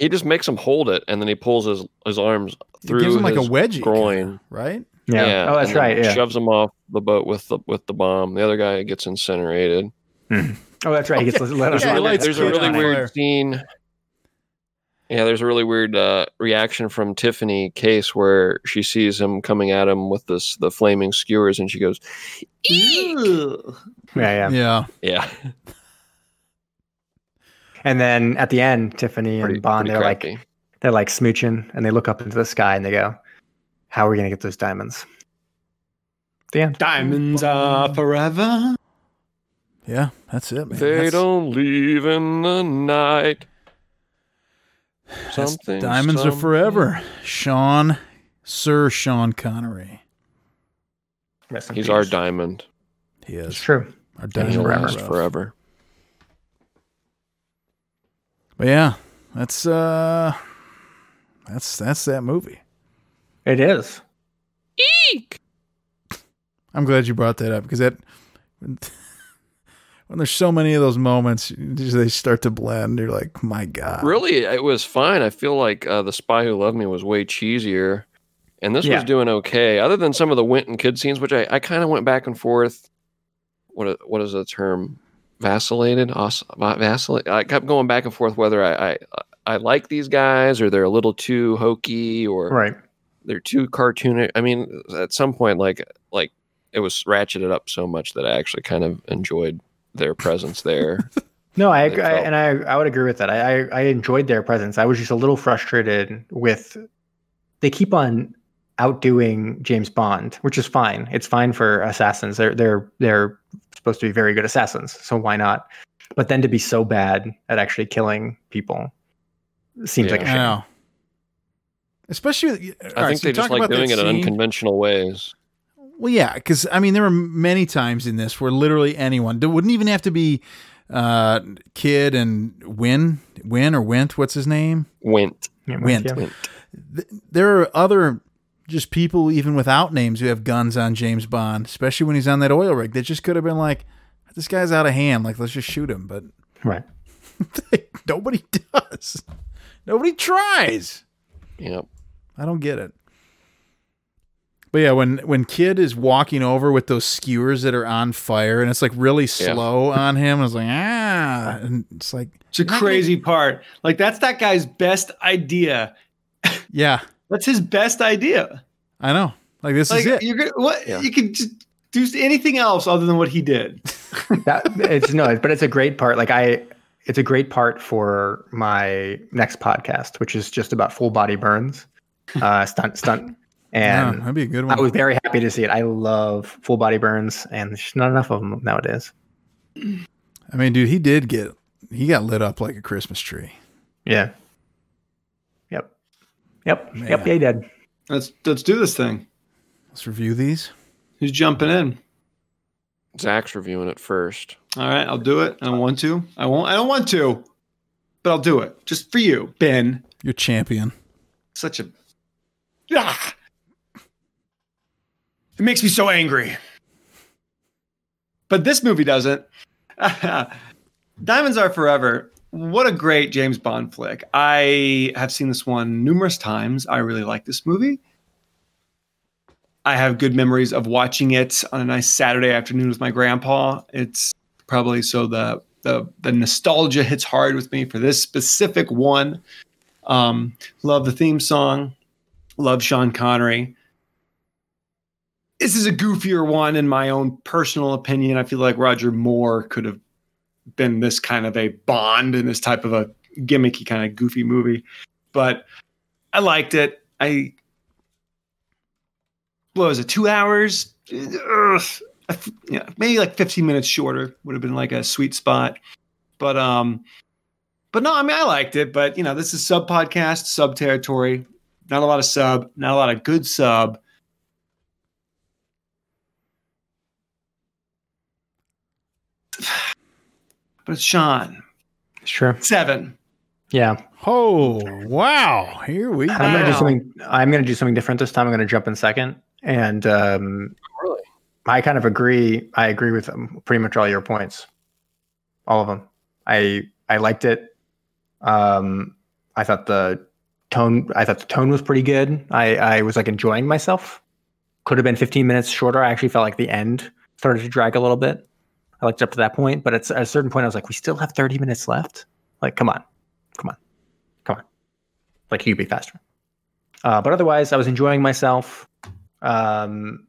He just makes him hold it, and then he pulls his his arms He through gives him like a his wedgie, groin. right? Yeah. oh, that's and right. Yeah. Shoves him off the boat with the with the bomb. The other guy gets incinerated. Hmm. Oh, that's right. He gets <laughs> let There's, us Yeah, a really, there's a really weird fire. scene. Yeah, there's a really weird uh, reaction from Tiffany Case where she sees him coming at him with this the flaming skewers, and she goes, Yeah, yeah. Yeah. "Yeah, And then at the end, Tiffany pretty, and Bond, pretty they're like they're like smooching and they look up into the sky and they go, How are we gonna get those diamonds? The end. Diamonds are forever. Yeah, that's it, man. They That's- don't leave in the night. That's Something. Diamonds are something. forever. Sean, Sir Sean Connery. He's peace. our diamond. He It's is. true. Our diamond he'll forever. last forever. But yeah, that's uh that's that's that movie. It is. Eek. I'm glad you brought that up because that when there's so many of those moments, they start to blend. You're like, my God. Really, it was fine. I feel like uh, the Spy Who Loved Me was way cheesier, and this Yeah. was doing okay. Other than some of the Wint and Kidd scenes, which I, I kind of went back and forth. What what is the term? vacillated. os- va- Vacillate. I kept going back and forth whether I, I I like these guys or they're a little too hokey or Right. they're too cartoonish. I mean, at some point, like like it was ratcheted up so much that I actually kind of enjoyed their presence there. <laughs> No, I, It agree, I felt- and I I would agree with that. I, I I enjoyed their presence. I was just a little frustrated with they keep on outdoing James Bond, which is fine. It's fine for assassins. They're they're they're supposed to be very good assassins, so why not? But then to be so bad at actually killing people seems like a Yeah. I shame. know. Especially, I think they just like doing it in unconventional ways. Well, yeah, because I mean, there were many times in this where literally anyone it wouldn't even have to be uh, Kidd and Win, Win or Wint. What's his name? Went. Yeah, Wint. yeah. Th- There are other just people even without names who have guns on James Bond, especially when he's on that oil rig. That just could have been like, this guy's out of hand. Like, let's just shoot him. But Right. <laughs> nobody <laughs> does. Nobody tries. Yep. I don't get it. But yeah, when when Kidd is walking over with those skewers that are on fire and it's like really Yeah. slow on him, I was like, ah, and it's like, It's a crazy part. Like that's that guy's best idea. <laughs> yeah, That's his best idea. I know. Like this Like is it. you're gonna what Yeah. you could just do anything else other than what he did. <laughs> that it's no, but it's a great part. Like I, it's a great part for my next podcast, which is just about full body burns, uh, stunt, stunt, Yeah, and that'd be a good one. I was very happy to see it. I love full body burns, and there's just not enough of them nowadays. I mean, dude, he did get he got lit up like a Christmas tree. Yeah. Yep. Yep. Man. Yep. Yeah, he did. Let's let's do this thing. Let's review these. Who's jumping in? Zach's reviewing it first. All right, I'll do it. I don't want to. I won't. I don't want to, but I'll do it just for you, Ben. You're champion. Such a. Ah! It makes me so angry. But this movie doesn't. <laughs> Diamonds Are Forever. What a great James Bond flick. I have seen this one numerous times. I really like this movie. I have good memories of watching it on a nice Saturday afternoon with my grandpa. It's probably so the the the nostalgia hits hard with me for this specific one. Um, love the theme song. Love Sean Connery. This is a goofier one in my own personal opinion. I feel like Roger Moore could have been this kind of a Bond in this type of a gimmicky kind of goofy movie. But I liked it. I what was it, two hours? Ugh. Yeah, maybe like 15 minutes shorter would have been like a sweet spot. But um, but no, I mean I liked it. But you know, this is sub podcast, sub territory. Not a lot of sub, not a lot of good sub. But it's Sean Sure. seven. Yeah. Oh wow! Here we go. I'm gonna do something. I'm gonna do something different this time. I'm gonna jump in second, and um, Really? I kind of agree. I agree with um, pretty much all your points, all of them. I I liked it. Um, I thought the tone. I thought the tone was pretty good. I I was like enjoying myself. Could have been 15 minutes shorter. I actually felt like the end started to drag a little bit. I it up to that point, but at a certain point I was like, we still have 30 minutes left. Like, come on, come on, come on. Like, you be faster. Uh, but otherwise, I was enjoying myself. Um,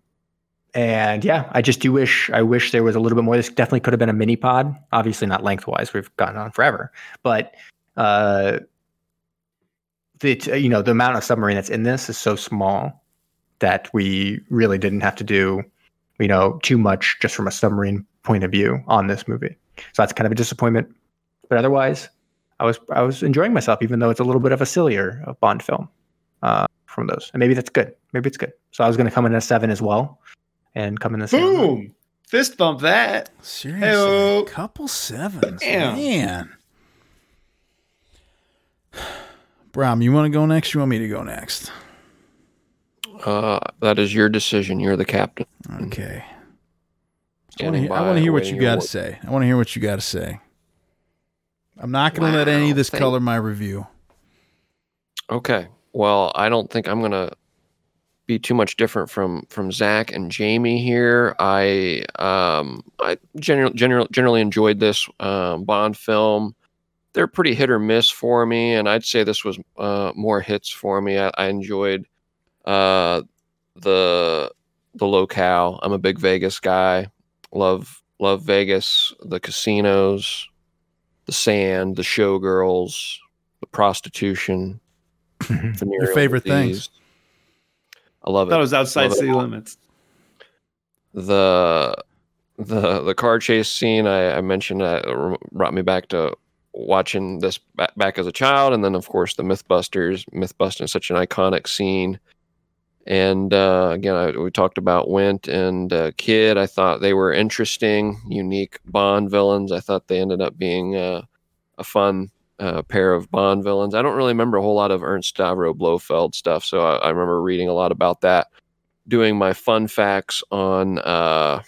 and yeah, I just do wish I wish there was a little bit more. This definitely could have been a mini pod. Obviously, not lengthwise. We've gotten on forever, but uh, the you know the amount of submarine that's in this is so small that we really didn't have to do you know too much just from a submarine point of view on this movie. So that's kind of a disappointment. But otherwise, I was I was enjoying myself, even though it's a little bit of a sillier uh, Bond film uh, from those. And maybe that's good. Maybe it's good. So I was going to come in at seven as well, and come in at seven. Boom! Fist bump that. Seriously, Heyo. couple sevens, Damn. man. Brom, you want to go next? You want me to go next? Uh, that is your decision. You're the captain. Okay. I want to hear what you got to say. I want to hear what you got to say. I'm not going to let any of this thank- color my review. Okay. Well, I don't think I'm gonna be too much different from from Zach and Jamie here. I um I generally generally generally enjoyed this um, Bond film. They're pretty hit or miss for me, and I'd say this was uh, more hits for me. I, I enjoyed uh, the the locale. I'm a big Vegas guy. Love love Vegas, the casinos, the sand, the showgirls, the prostitution, Mhm. Your favorite disease. I love it. That was outside Love city all. limits. the the the car chase scene I, I mentioned that brought me back to watching this back, back as a child, and then of course the MythBusters. MythBusting is such an iconic scene. And uh, again, I, we talked about Wint and uh, Kidd. I thought they were interesting, unique Bond villains. I thought they ended up being uh, a fun uh, pair of Bond villains. I don't really remember a whole lot of Ernst Stavro Blofeld stuff, so I, I remember reading a lot about that. Doing my fun facts on uh,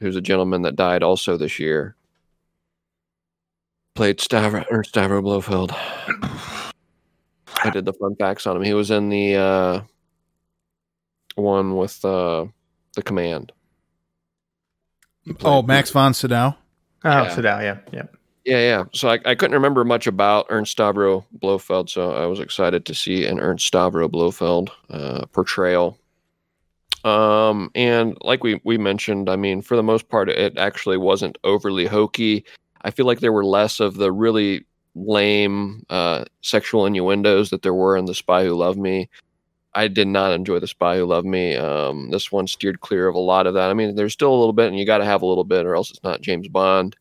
who's a gentleman that died also this year. Played Stavro, Ernst Stavro Blofeld. I did the fun facts on him. He was in the uh, one with uh, the command. Oh, Max von Sydow. Oh, Yeah. so yeah, yeah. Yeah, yeah. So I, I couldn't remember much about Ernst Stavro Blofeld, so I was excited to see an Ernst Stavro Blofeld uh, portrayal. Um, and like we we mentioned, I mean, for the most part, it actually wasn't overly hokey. I feel like there were less of the really lame uh, sexual innuendos that there were in The Spy Who Loved Me. I did not enjoy The Spy Who Loved Me. Um, this one steered clear of a lot of that. I mean, there's still a little bit, and you got to have a little bit, or else it's not James Bond.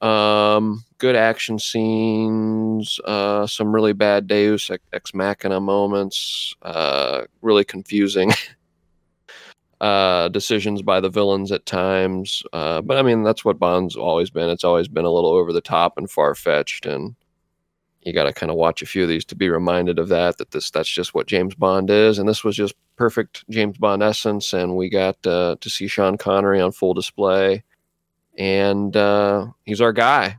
Um, good action scenes, uh, some really bad Deus ex- machina moments, uh, really confusing <laughs> uh, decisions by the villains at times. Uh, but I mean, that's what Bond's always been. It's always been a little over the top and far fetched, and you got to kind of watch a few of these to be reminded of that. That this that's just what James Bond is, and this was just perfect James Bond essence. And we got uh, to see Sean Connery on full display and uh, he's our guy.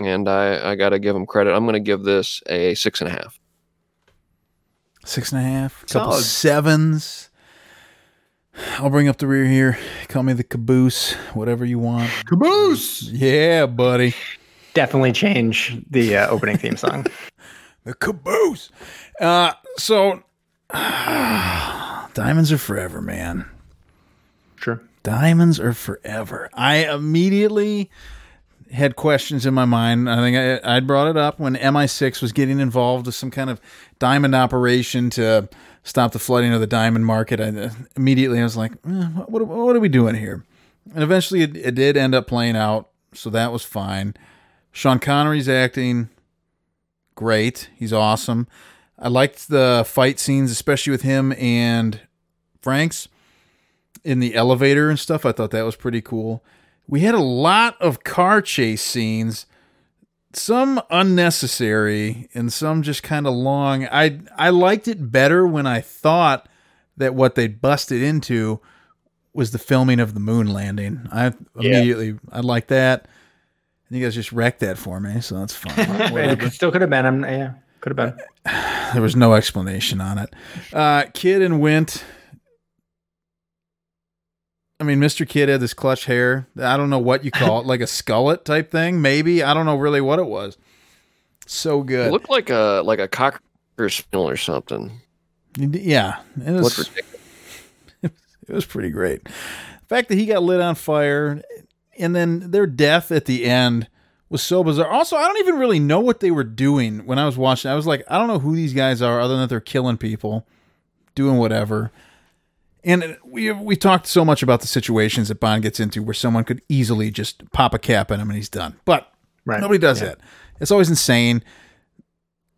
And I, I got to give him credit. I'm going to give this a six and a half. Six and a half. Couple Solid. sevens. I'll bring up the rear here. Call me the caboose. Whatever you want. Caboose. Yeah, buddy. Definitely change the uh, opening theme song. <laughs> The caboose. Uh, so, <sighs> diamonds are forever, man. Sure. Diamonds are forever. I immediately had questions in my mind. I think I, I brought it up when MI6 was getting involved with some kind of diamond operation to stop the flooding of the diamond market. I immediately I was like, eh, what, what are we doing here? And eventually it, it did end up playing out, so that was fine. Sean Connery's acting great. He's awesome. I liked the fight scenes, especially with him and Franks in the elevator and stuff. I thought that was pretty cool. We had a lot of car chase scenes, some unnecessary and some just kind of long. I I liked it better when I thought that what they busted into was the filming of the moon landing. I immediately I like that. And you guys just wrecked that for me, so that's fine. <laughs> It still could have been. I'm, yeah, could have been. <sighs> There was no explanation on it. Uh, Kidd and Wint. I mean, Mr. Kidd had this clutch hair. I don't know what you call it, like a skullet type thing, maybe. I don't know really what it was. So It good. looked like a like a cocker spaniel or something. yeah, it was, <laughs> it was pretty great. The fact that he got lit on fire and then their death at the end was so bizarre. Also, I don't even really know what they were doing when I was watching. I was like, I don't know who these guys are other than that they're killing people, doing whatever. And we we talked so much about the situations that Bond gets into where someone could easily just pop a cap in him and he's done. But Right. nobody does Yeah. that. It's always insane.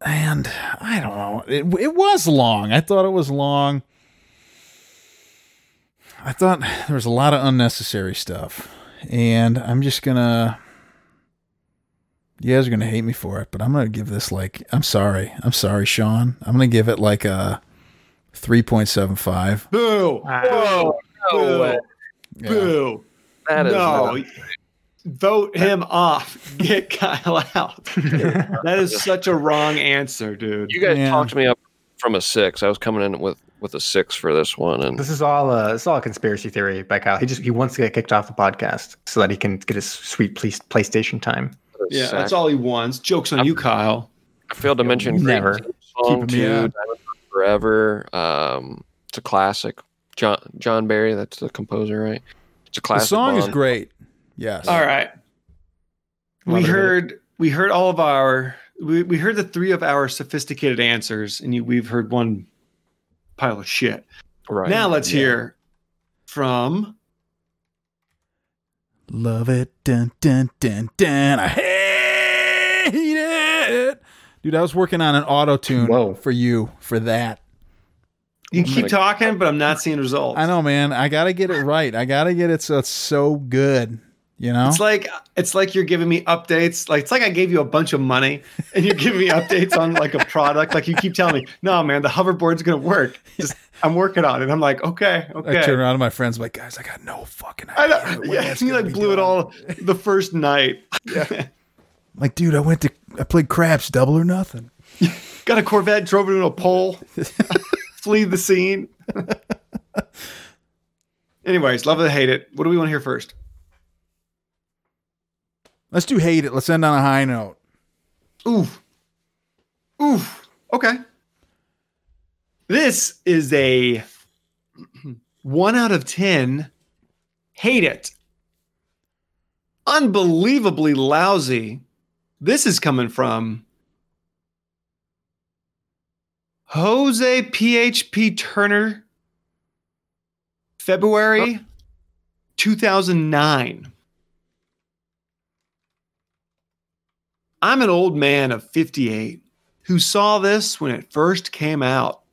And I don't know. It, it was long. I thought it was long. I thought there was a lot of unnecessary stuff. And I'm just going to. You guys are going to hate me for it, but I'm going to give this like. I'm sorry. I'm sorry, Sean. I'm going to give it like a 3.75. Boo. Wow. Boo. No way. Yeah. Boo. That is no. not- Vote him off. <laughs> Get Kyle out. That is such a wrong answer, dude. you guys Yeah. talked me up from a six. I was coming in with with a six for this one, and This is all a this is all a conspiracy theory by Kyle. He just he wants to get kicked off the podcast so that he can get his sweet play, PlayStation time. Yeah, Sack. that's all he wants. Jokes on you, Kyle. I failed to mention great Never. theme song Keeping Diamond up. Dust Forever. Um, it's a classic. John John Barry, that's the composer, right? It's a The classic. song is great. Yes. All right. Love We to hear it. heard we heard all of our we, we heard the three of our sophisticated answers, and you, we've heard one pile of shit. Right. Now let's Yeah. hear from Love it. Dun, dun, dun, dun. I hate it. Dude, I was working on an auto tune for you for that. you I'm keep gonna- talking, but I'm not seeing results. I know, man. I got to get it right. I got to get it so it's so good. You know? It's like it's like you're giving me updates. Like it's like I gave you a bunch of money and you're giving me updates on like a product. Like you keep telling me, no, man, the hoverboard's gonna work. Just I'm working on it. I'm like, okay, okay. I okay. turn around to my friends, like, guys, I got no fucking I idea. know. <laughs> Yeah, that's you like be blew it all the first night. <laughs> Yeah. Like, dude, I went to, I played craps, double or nothing. <laughs> Got a Corvette, drove it into a pole, <laughs> flee the scene. <laughs> Anyways, love it, hate it. What do we want to hear first? Let's do hate it. Let's end on a high note. Oof. Oof. Okay. This is a <clears throat> one out of 10. Hate it. Unbelievably lousy. This is coming from Jose PHP Turner, February 2009. I'm an old man of 58 who saw this when it first came out.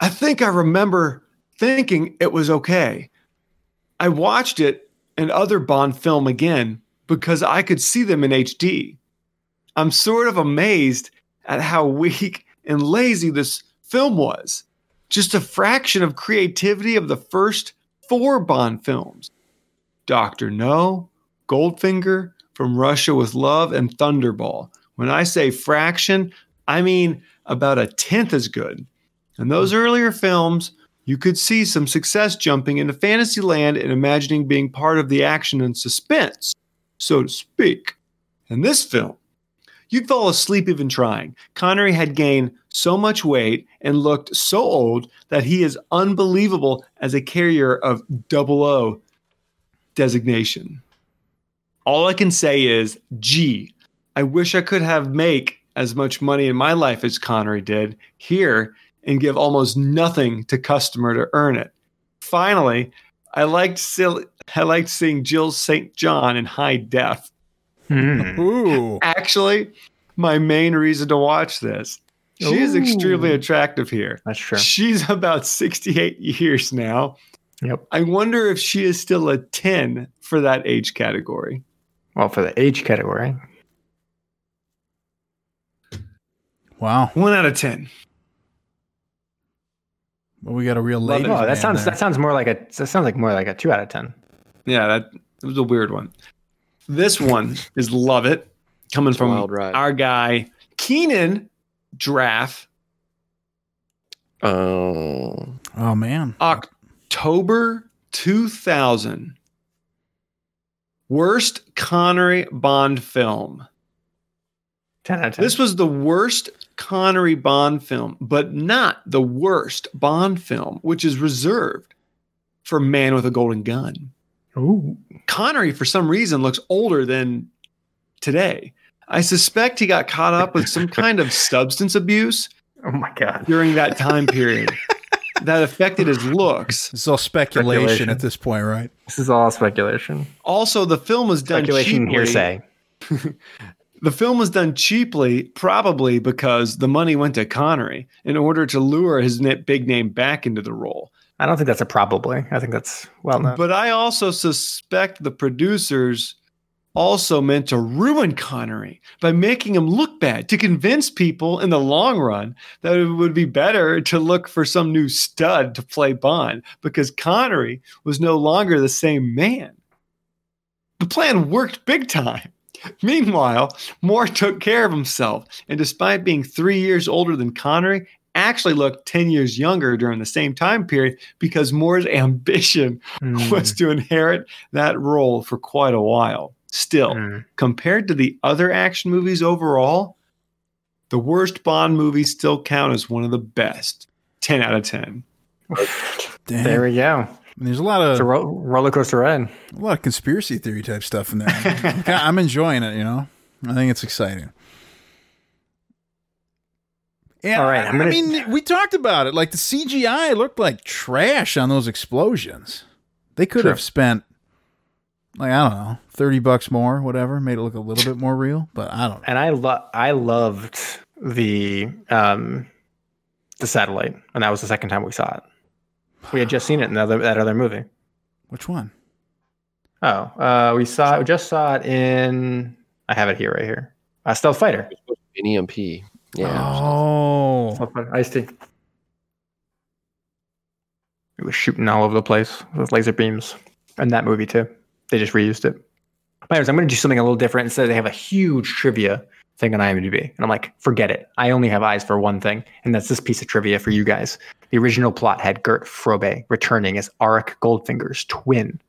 I think I remember thinking it was okay. I watched it and other Bond film again because I could see them in HD. I'm sort of amazed at how <laughs> weak and lazy this film was. Just a fraction of creativity of the first four Bond films. Dr. No, Goldfinger, From Russia with Love, and Thunderball. When I say fraction, I mean about a tenth as good. In those earlier films, you could see some success jumping into fantasy land and imagining being part of the action and suspense, so to speak. In this film, you'd fall asleep even trying. Connery had gained so much weight and looked so old that he is unbelievable as a carrier of double O designation. All I can say is, gee, I wish I could have make as much money in my life as Connery did here and give almost nothing to customer to earn it. Finally, I liked sil- I liked seeing Jill St. John in high def. Hmm. Ooh. Actually, my main reason to watch this. She is extremely attractive here. That's true. She's about 68 years now. Yep. I wonder if she is still a 10 for that age category. Well, for the age category, Wow. One out of 10. Well, we got a real Love lady. it. oh, that sounds that sounds more like a that sounds like more like a two out of ten. Yeah, that, that was a weird one. This one is Love It, coming It's from wild ride. our guy, Keenan Draft, Oh, Oh man. October 2000. Worst Connery Bond film. Ten out of ten. This was the worst Connery Bond film, but not the worst Bond film, which is reserved for Man with a Golden Gun. Ooh. Connery, for some reason, looks older than today. I suspect he got caught up with some kind of substance abuse <laughs> Oh my god. during that time period <laughs> that affected his looks. It's all speculation, Speculation. at this point, right? This is all speculation. Also, the film was done Speculation, cheaply. hearsay. <laughs> The film was done cheaply, probably because the money went to Connery in order to lure his big name back into the role. I don't think that's a probably. I think that's well known. But I also suspect the producers also meant to ruin Connery by making him look bad to convince people in the long run that it would be better to look for some new stud to play Bond because Connery was no longer the same man. The plan worked big time. Meanwhile, Moore took care of himself, and despite being three years older than Connery, actually looked 10 years younger during the same time period because Moore's <laughs> ambition Mm, was to inherit that role for quite a while. Still, mm. compared to the other action movies overall, the worst Bond movies still count as one of the best. 10 out of 10. Damn. There we go. There's a lot It's a of ro- roller coaster ride. a lot of conspiracy theory type stuff in there. <laughs> I'm enjoying it. You know, I think it's exciting. Yeah, All right, I'm gonna- I mean, we talked about it. Like the CGI looked like trash on those explosions. They could Sure. have spent, like I don't know, thirty bucks more, whatever, made it look a little bit more real. But I don't know. And I lo- I loved the um the satellite, and that was the second time we saw it. We had just seen it in the other, that other movie. Which one? Oh, uh, we saw we just saw it in. I have it here, right here. Uh, Stealth Fighter. An EMP. Yeah. Oh, Stealth Fighter. Ice T. It was shooting all over the place with laser beams, and that movie too. They just reused it. But anyways, I'm going to do something a little different. Instead, they have a huge trivia thing on IMDb, and I'm like, forget it. I only have eyes for one thing, and that's this piece of trivia for you guys. The original plot had Gert Frobe returning as Auric Goldfinger's twin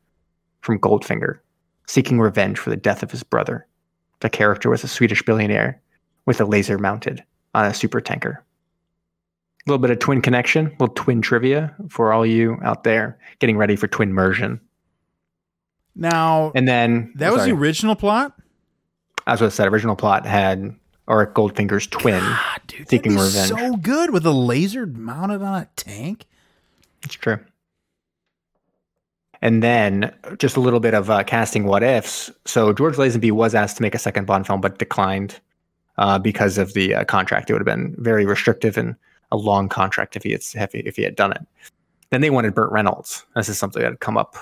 from Goldfinger, seeking revenge for the death of his brother. The character was a Swedish billionaire with a laser mounted on a super tanker. A little bit of twin connection, little twin trivia for all you out there getting ready for twin immersion. now And then that was sorry, the original plot. as I said, original plot had Auric Goldfinger's twin. God, dude, Seeking revenge. So good with a laser mounted on a tank. It's true. And then just a little bit of uh, casting what ifs. So George Lazenby was asked to make a second Bond film, but declined uh, because of the uh, contract. It would have been very restrictive and a long contract if he had if he, if he had done it. Then they wanted Burt Reynolds. This is something that had come up.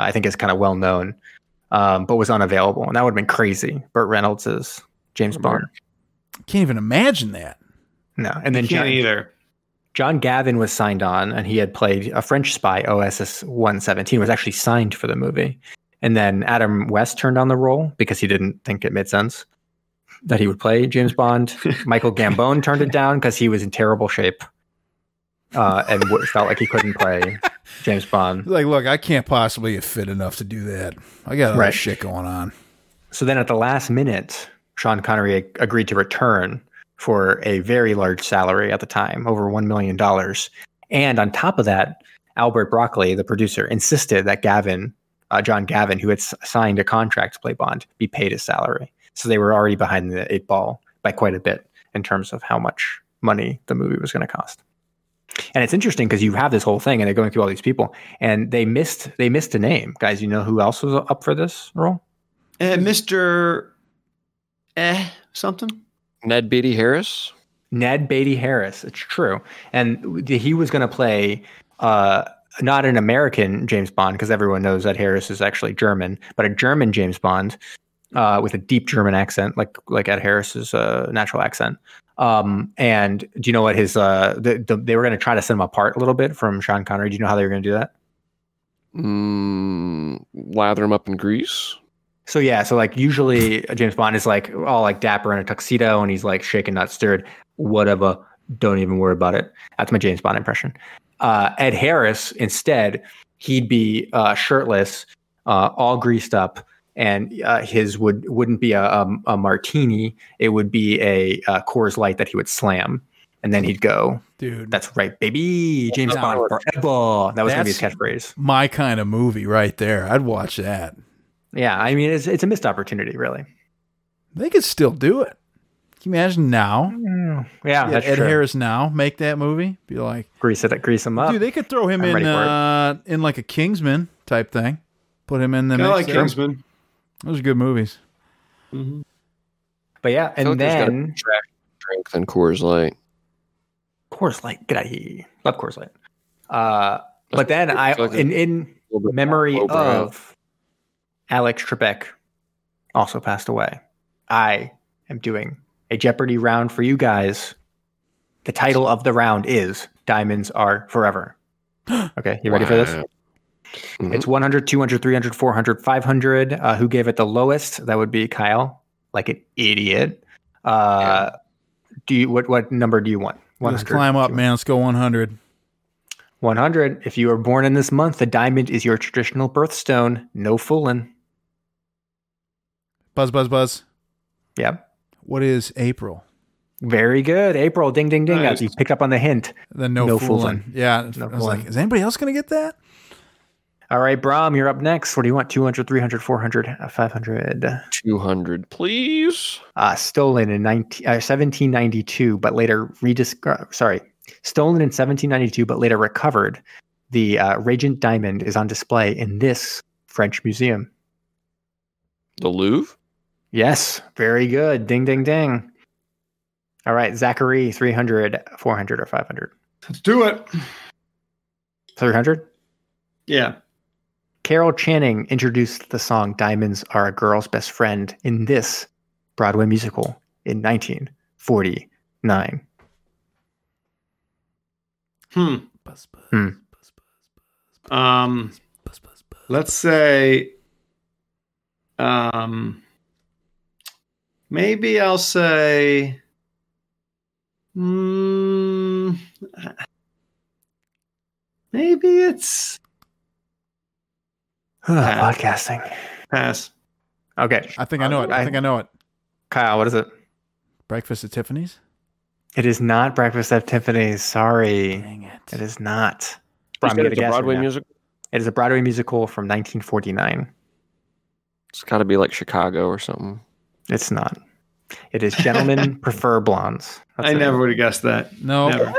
I think is kind of well known, um, but was unavailable, and that would have been crazy. Burt Reynolds is James Bond. Can't even imagine that. No, and then Can't John, either. John Gavin was signed on, and he had played a French spy. OSS 117 was actually signed for the movie. And then Adam West turned on the role because he didn't think it made sense that he would play James Bond. <laughs> Michael Gambon turned it down because he was in terrible shape uh, and w- felt like he couldn't play <laughs> James Bond. Like, look, I can't possibly get fit enough to do that. I got other Right. shit going on. So then at the last minute, Sean Connery ag- agreed to return for a very large salary at the time, over $1 million. And on top of that, Albert Broccoli, the producer, insisted that Gavin, uh, John Gavin, who had signed a contract to play Bond, be paid his salary. So they were already behind the eight ball by quite a bit in terms of how much money the movie was going to cost. And it's interesting because you have this whole thing and they're going through all these people and they missed they missed a name. Guys, you know who else was up for this role? Uh, Mr. Eh, something? Ned Beatty Harris. Ned Beatty Harris. It's true, and he was going to play uh, not an American James Bond because everyone knows that Harris is actually German, but a German James Bond uh, with a deep German accent, like like Ed Harris's uh, natural accent. Um, and do you know what his uh, the, the, they were going to try to set him apart a little bit from Sean Connery? Do you know how they were going to do that? Mm, lather him up in grease. So yeah, so like usually James Bond is like all like dapper in a tuxedo and he's like shaken, not stirred. Whatever, don't even worry about it. That's my James Bond impression. Uh, Ed Harris instead, he'd be uh, shirtless, uh, all greased up, and uh, his would wouldn't be a, a, a martini. It would be a, uh Coors Light that he would slam, and then he'd go, Dude, "That's right, baby, James Yeah. Bond forever." That was gonna be his catchphrase. my kind of movie right there. I'd watch that. Yeah, I mean it's it's a missed opportunity, really. They could still do it. Can you imagine now? Yeah, Yeah, that's Ed true. Harris now make that movie. Be like, grease it, grease him up. dude, they could throw him I'm in ready for it. uh, in like a Kingsman type thing. Put him in the Kind mix like there. Kingsman. Those are good movies. Mhm. but yeah, and like there's gotta then be trash drink than Coors Light. Coors Light, get out of here. Love Coors Light. Uh, but then I I, like in in A little bit memory of Alex Trebek, also passed away. I am doing a Jeopardy round for you guys. The title of the round is Diamonds Are Forever. <gasps> Okay, you ready for this? Wow. Mhm. It's 100, 200, 300, 400, 500. Uh, who gave it the lowest? That would be Kyle, like an idiot. Uh, Do you what what number do you want? Let's climb up, man. Let's go 100. 100. If you were born in this month, the diamond is your traditional birthstone. No fooling. Buzz, buzz, buzz. Yep. What is April? Very good. April. Ding, ding, ding. Nice. You picked up on the hint. The no, No fooling. fooling. Yeah. No I was like, is anybody else going to get that? All right, Brom, you're up next. What do you want? 200, 300, 400, uh, 500. 200, please. Uh, stolen in 19, uh, 1792, but later rediscovered. Sorry, stolen in 1792, but later recovered. The uh, Regent Diamond is on display in this French museum. The Louvre? Yes, very good. Ding, ding, ding. All right, Zachary, 300, 400, or 500? Let's do it. 300? Yeah. Carol Channing introduced the song Diamonds Are a Girl's Best Friend in this Broadway musical in 1949. Hmm. Buzz, buzz, Hmm. buzz, buzz, Um. buzz, buzz, buzz. let's say um maybe i'll say mm, maybe it's Pass. Podcasting. pass Okay. I think I know it. I think I know it. Kyle, what is it? Breakfast at Tiffany's? It is not Breakfast at Tiffany's. Sorry. Dang it. It is not. You Brom, said it's a Broadway no? music? It is a Broadway musical from 1949. It's got to be like Chicago or something. It's not. It is Gentlemen <laughs> Prefer Blondes. That's i it. never would have guessed that No. Never.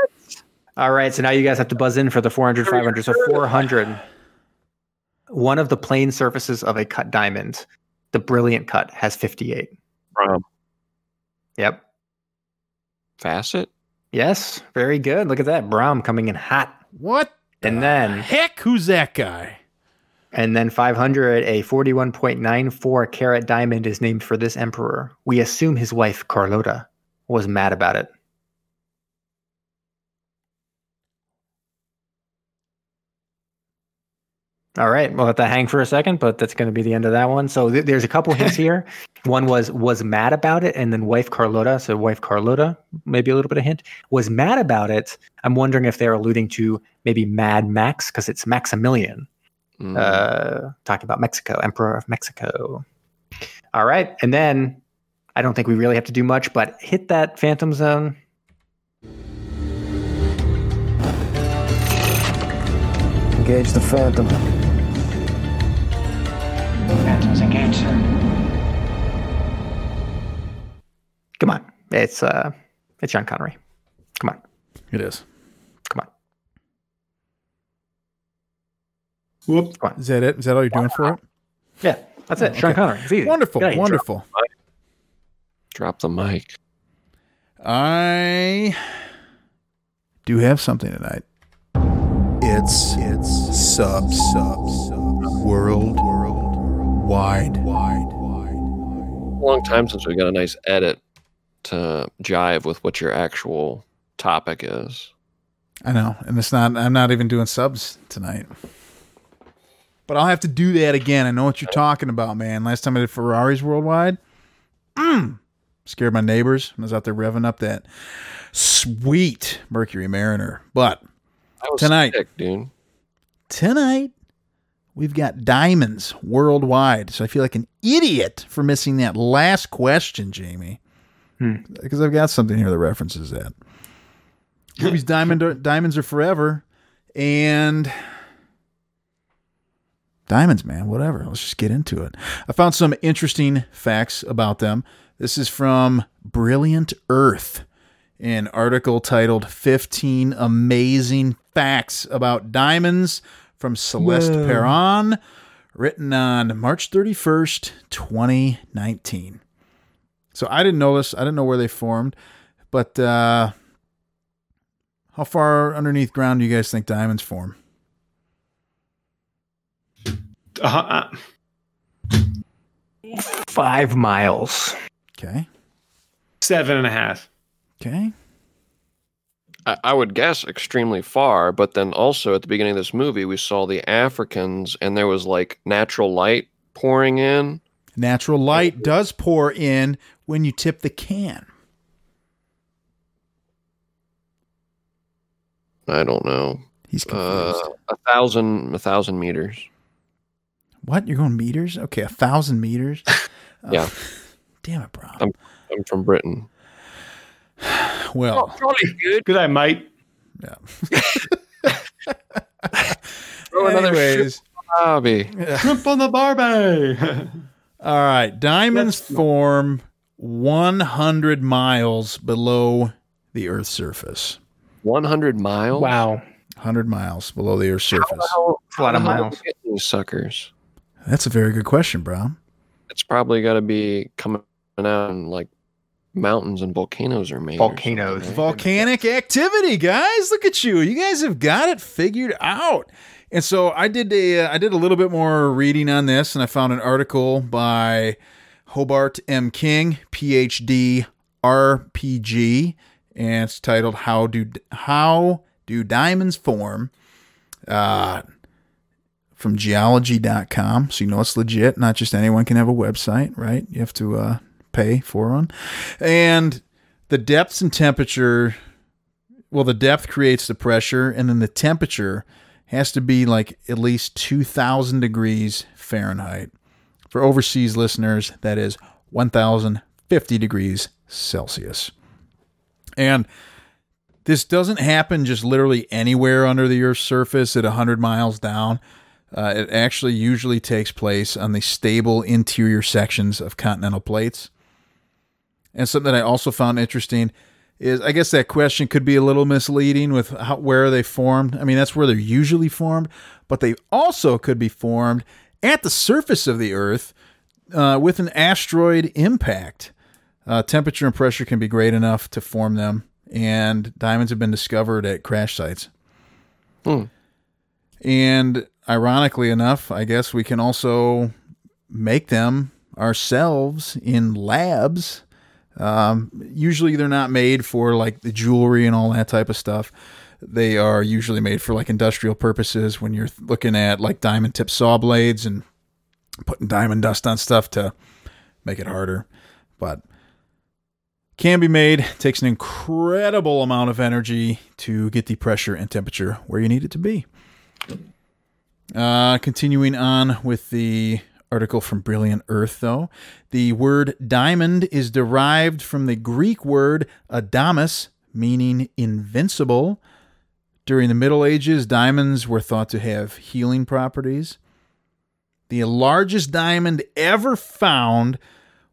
All right, so now you guys have to buzz in for the 400, 500. So 400. One of the plane surfaces of a cut diamond, the brilliant cut, has 58. From Yep. Facet? Yes, very good. Look at that. Brom coming in hot. What? And the then- Heck, who's that guy? And then 500, a 41.94 carat diamond is named for this emperor. We assume his wife, Carlota, was mad about it. All right, we'll let that hang for a second, but that's going to be the end of that one. So th- there's a couple hints here. <laughs> One was was mad about it, and then wife Carlota. So wife Carlota, maybe a little bit of hint was mad about it. I'm wondering if they're alluding to maybe Mad Max because it's Maximilian Mm. uh, talking about Mexico, Emperor of Mexico. All right, and then I don't think we really have to do much, but hit that Phantom Zone. Engage the Phantom. Phantoms engaged, sir. Come on, it's uh, it's John Connery. Come on, It is. come on, Whoop. come on. Is that it? Is that all you're doing for it? Yeah, that's it. Sean okay. Connery. It's easy. Wonderful. Get out of here, Wonderful. Drop the mic. I do have something tonight. It's it's sub sub sub world world wide wide wide. A long time since we got a nice edit to jive with what your actual topic is. I know, and it's not. I'm not even doing subs tonight. But I'll have to do that again. I know what you're talking about, man. Last time I did Ferraris worldwide, mm, scared my neighbors I was out there revving up that sweet Mercury Mariner. But Tonight. sick, dude. tonight we've got diamonds worldwide. So I feel like an idiot for missing that last question, Jamie. Hmm. Because I've got something here that references that. Movies Diamond are, <laughs> Diamonds Are Forever and Diamonds, man, whatever. Let's just get into it. I found some interesting facts about them. This is from Brilliant Earth, an article titled 15 Amazing Facts About Diamonds from Celeste Whoa. Perron, written on March 31st, 2019. So I didn't know this. I didn't know where they formed, but uh, how far underneath ground do you guys think diamonds form? Uh, uh, Five miles. Okay. seven and a half. Okay. I, would guess extremely far, but then also at the beginning of this movie, we saw the Africans and there was like natural light pouring in. Natural light does pour in when you tip the can. I don't know. He's Uh, confused. a thousand, a thousand meters. what? You're going meters? Okay, a thousand meters. <laughs> Yeah. <laughs> Damn it, bro. Um, I'm from Britain. <sighs> <sighs> <sighs> Well, Charlie's good. Good, I might. yeah. <laughs> Throw another Anyways, Bobby. Shrimp on the barbie. <laughs> all right. Diamonds Let's- form 100 miles below the Earth's surface. 100 miles. Wow. 100 miles below the Earth's surface. It's a lot of miles. we these suckers. That's a very good question, bro. It's probably got to be coming out in like mountains and volcanoes are made. Volcanoes. right? Volcanic activity, guys. Look at you. You guys have got it figured out. And so I did a I did a little bit more reading on this, and I found an article by Hobart M. King, PhD, RPG, and it's titled "How Do How Do Diamonds Form?" Uh, from geology.com. So you know it's legit. Not just anyone can have a website, right? You have to uh, pay for one. And the depths and temperature well the depth creates the pressure and then the temperature has to be like at least 2000 degrees fahrenheit. For overseas listeners that is 1050 degrees celsius. And this doesn't happen just literally anywhere under the earth's surface at 100 miles down. Uh, it actually usually takes place on the stable interior sections of continental plates and something that I also found interesting is I guess that question could be a little misleading with how, where they formed. I mean, that's where they're usually formed, but they also could be formed at the surface of the Earth uh, with an asteroid impact. Uh, temperature and pressure can be great enough to form them, and diamonds have been discovered at crash sites. Hmm. And ironically enough, I guess we can also make them ourselves in labs. Um, usually they're not made for like the jewelry and all that type of stuff. They are usually made for like industrial purposes when you're looking at like diamond tip saw blades and putting diamond dust on stuff to make it harder. But can be made, takes an incredible amount of energy to get the pressure and temperature where you need it to be. Uh, continuing on with the article from Brilliant Earth, though. The word diamond is derived from the Greek word adamas, meaning invincible. During the Middle Ages, diamonds were thought to have healing properties. The largest diamond ever found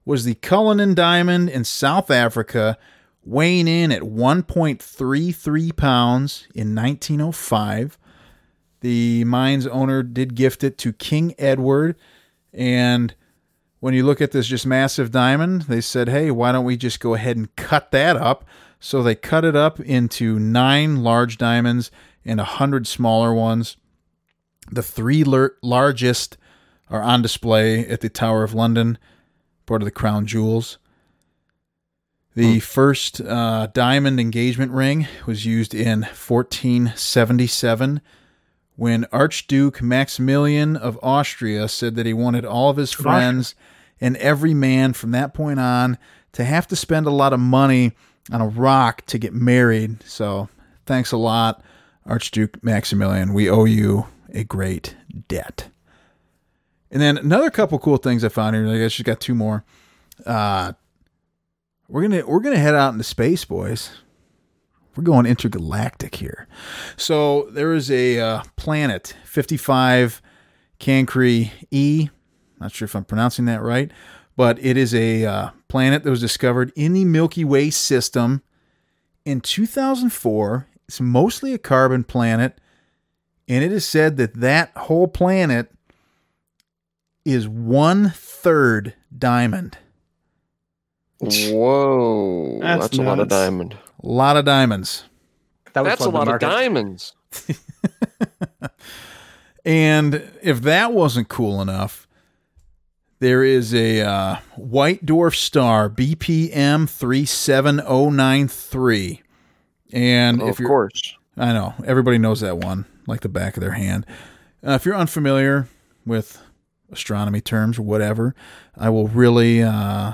was the Cullinan diamond in South Africa, weighing in at 1.33 pounds in 1905. The mine's owner did gift it to King Edward and when you look at this just massive diamond, they said, hey, why don't we just go ahead and cut that up? So they cut it up into nine large diamonds and a hundred smaller ones. The three lar- largest are on display at the Tower of London, part of the crown jewels. The first uh, diamond engagement ring was used in 1477 when Archduke Maximilian of Austria said that he wanted all of his friends and every man from that point on to have to spend a lot of money on a rock to get married. So, thanks a lot, Archduke Maximilian. We owe you a great debt. And then another couple cool things I found here. I guess you got two more. Uh, we're gonna we're gonna head out into space, boys. We're going intergalactic here. So there is a uh, planet, 55 Cancri E. Not sure if I'm pronouncing that right, but it is a uh, planet that was discovered in the Milky Way system in 2004. It's mostly a carbon planet, and it is said that that whole planet is one third diamond. Whoa, That's that's, a lot of diamond. A lot of diamonds. That would That's a flood the lot of diamonds. <laughs> And if that wasn't cool enough, there is a uh, white dwarf star BPM 37093. And Oh, if of you're course. I know everybody knows that one like the back of their hand. Uh, if you're unfamiliar with astronomy terms or whatever, I will really uh,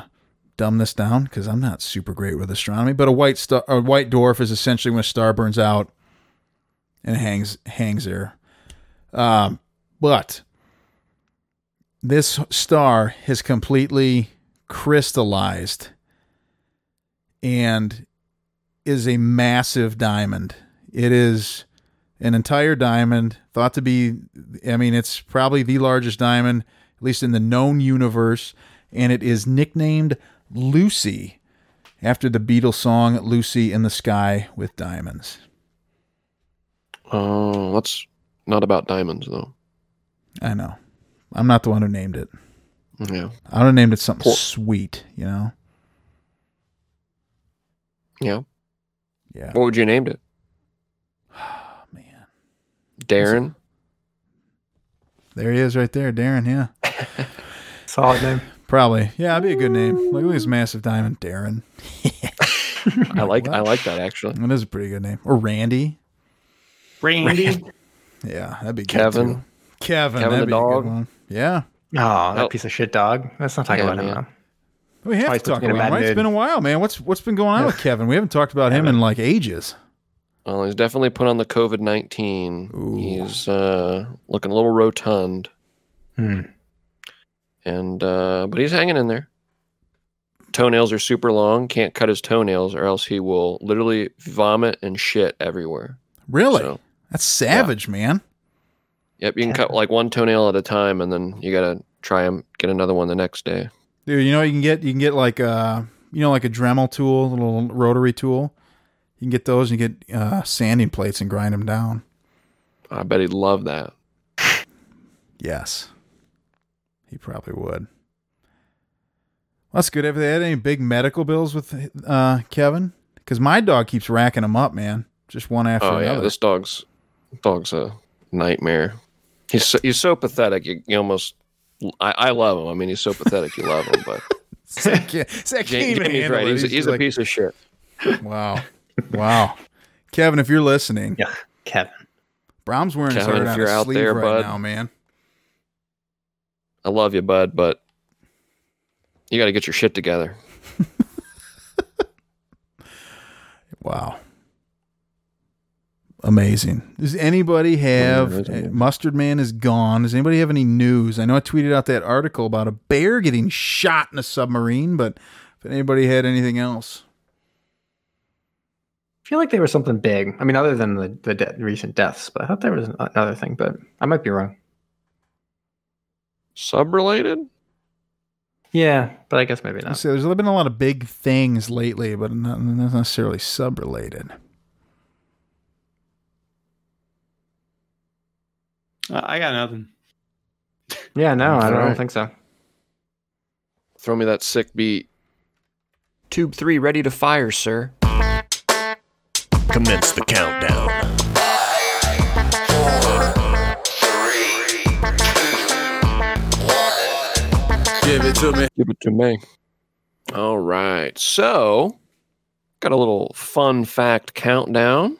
dumb this down because I'm not super great with astronomy. But a white star, a white dwarf is essentially when a star burns out and hangs hangs there. Um, but this star has completely crystallized and is a massive diamond. It is an entire diamond, thought to be, I mean, it's probably the largest diamond, at least in the known universe, and it is nicknamed Lucy after the Beatles song Lucy in the Sky with Diamonds. Oh, that's not about diamonds though. I know. I'm not the one who named it. Yeah. I would have named it something Poor- sweet, you know? Yeah. Yeah. What would you named it? Oh, <sighs> man. Darren. There he is right there, Darren. Yeah. <laughs> Solid name. Probably. Yeah, that'd be a good name. Look at this massive diamond, Darren. <laughs> I like I like that actually. That is a pretty good name. Or Randy. Randy. <laughs> Yeah, that'd be good Kevin. too. Kevin. Kevin that'd the be a good dog. one. Yeah. Oh, that Oh. piece of shit dog. Let's not talk Yeah, about him man. though. We have Always to talk puts me in a about him, bad right? It's mood. been a while, man. What's what's been going on with Kevin? We haven't talked about him in like ages. Well, he's definitely put on the COVID nineteen. He's uh, looking a little rotund, Hmm. And uh, but he's hanging in there. Toenails are super long. Can't cut his toenails, or else he will literally vomit and shit everywhere. Really? So, That's savage, man. yep, you can cut like one toenail at a time, and then you gotta try and get another one the next day. Dude, you know you can get you can get like uh you know like a Dremel tool, a little rotary tool. You can get those and you get uh, sanding plates and grind them down. I bet he'd love that. Yes. He probably would. That's good. Have they had any big medical bills with uh, Kevin? Because my dog keeps racking them up, man. Just one after Oh yeah, another. this dog's dog's a nightmare. He's so, he's so pathetic. You, you almost I, I love him. I mean, he's so pathetic. You love him, but <laughs> Zach can't, Zach can't Jamie's right. it. He's, he's, just a piece of shit. Wow. Wow. Kevin, if you're listening, Yeah, Kevin. Brom's wearing his Kevin, heart if on you're his out sleeve there, right bud. now, man. I love you, bud, but you got to get your shit together. <laughs> Wow. Amazing. Does anybody have Yeah, amazing. Mustard Man is gone? Does anybody have any news? I know I tweeted out that article about a bear getting shot in a submarine, but if anybody had anything else. I feel like there was something big. I mean, other than the the de- recent deaths, but I thought there was another thing. But I might be wrong. Sub related? Yeah, but I guess maybe not. say there's been a lot of big things lately, but not, not necessarily sub related. I got nothing. Yeah, no, I don't Alright. think so. Throw me that sick beat. Tube three ready to fire, sir. Commence the countdown. To me. Give it to me. All right. So, got a little fun fact countdown.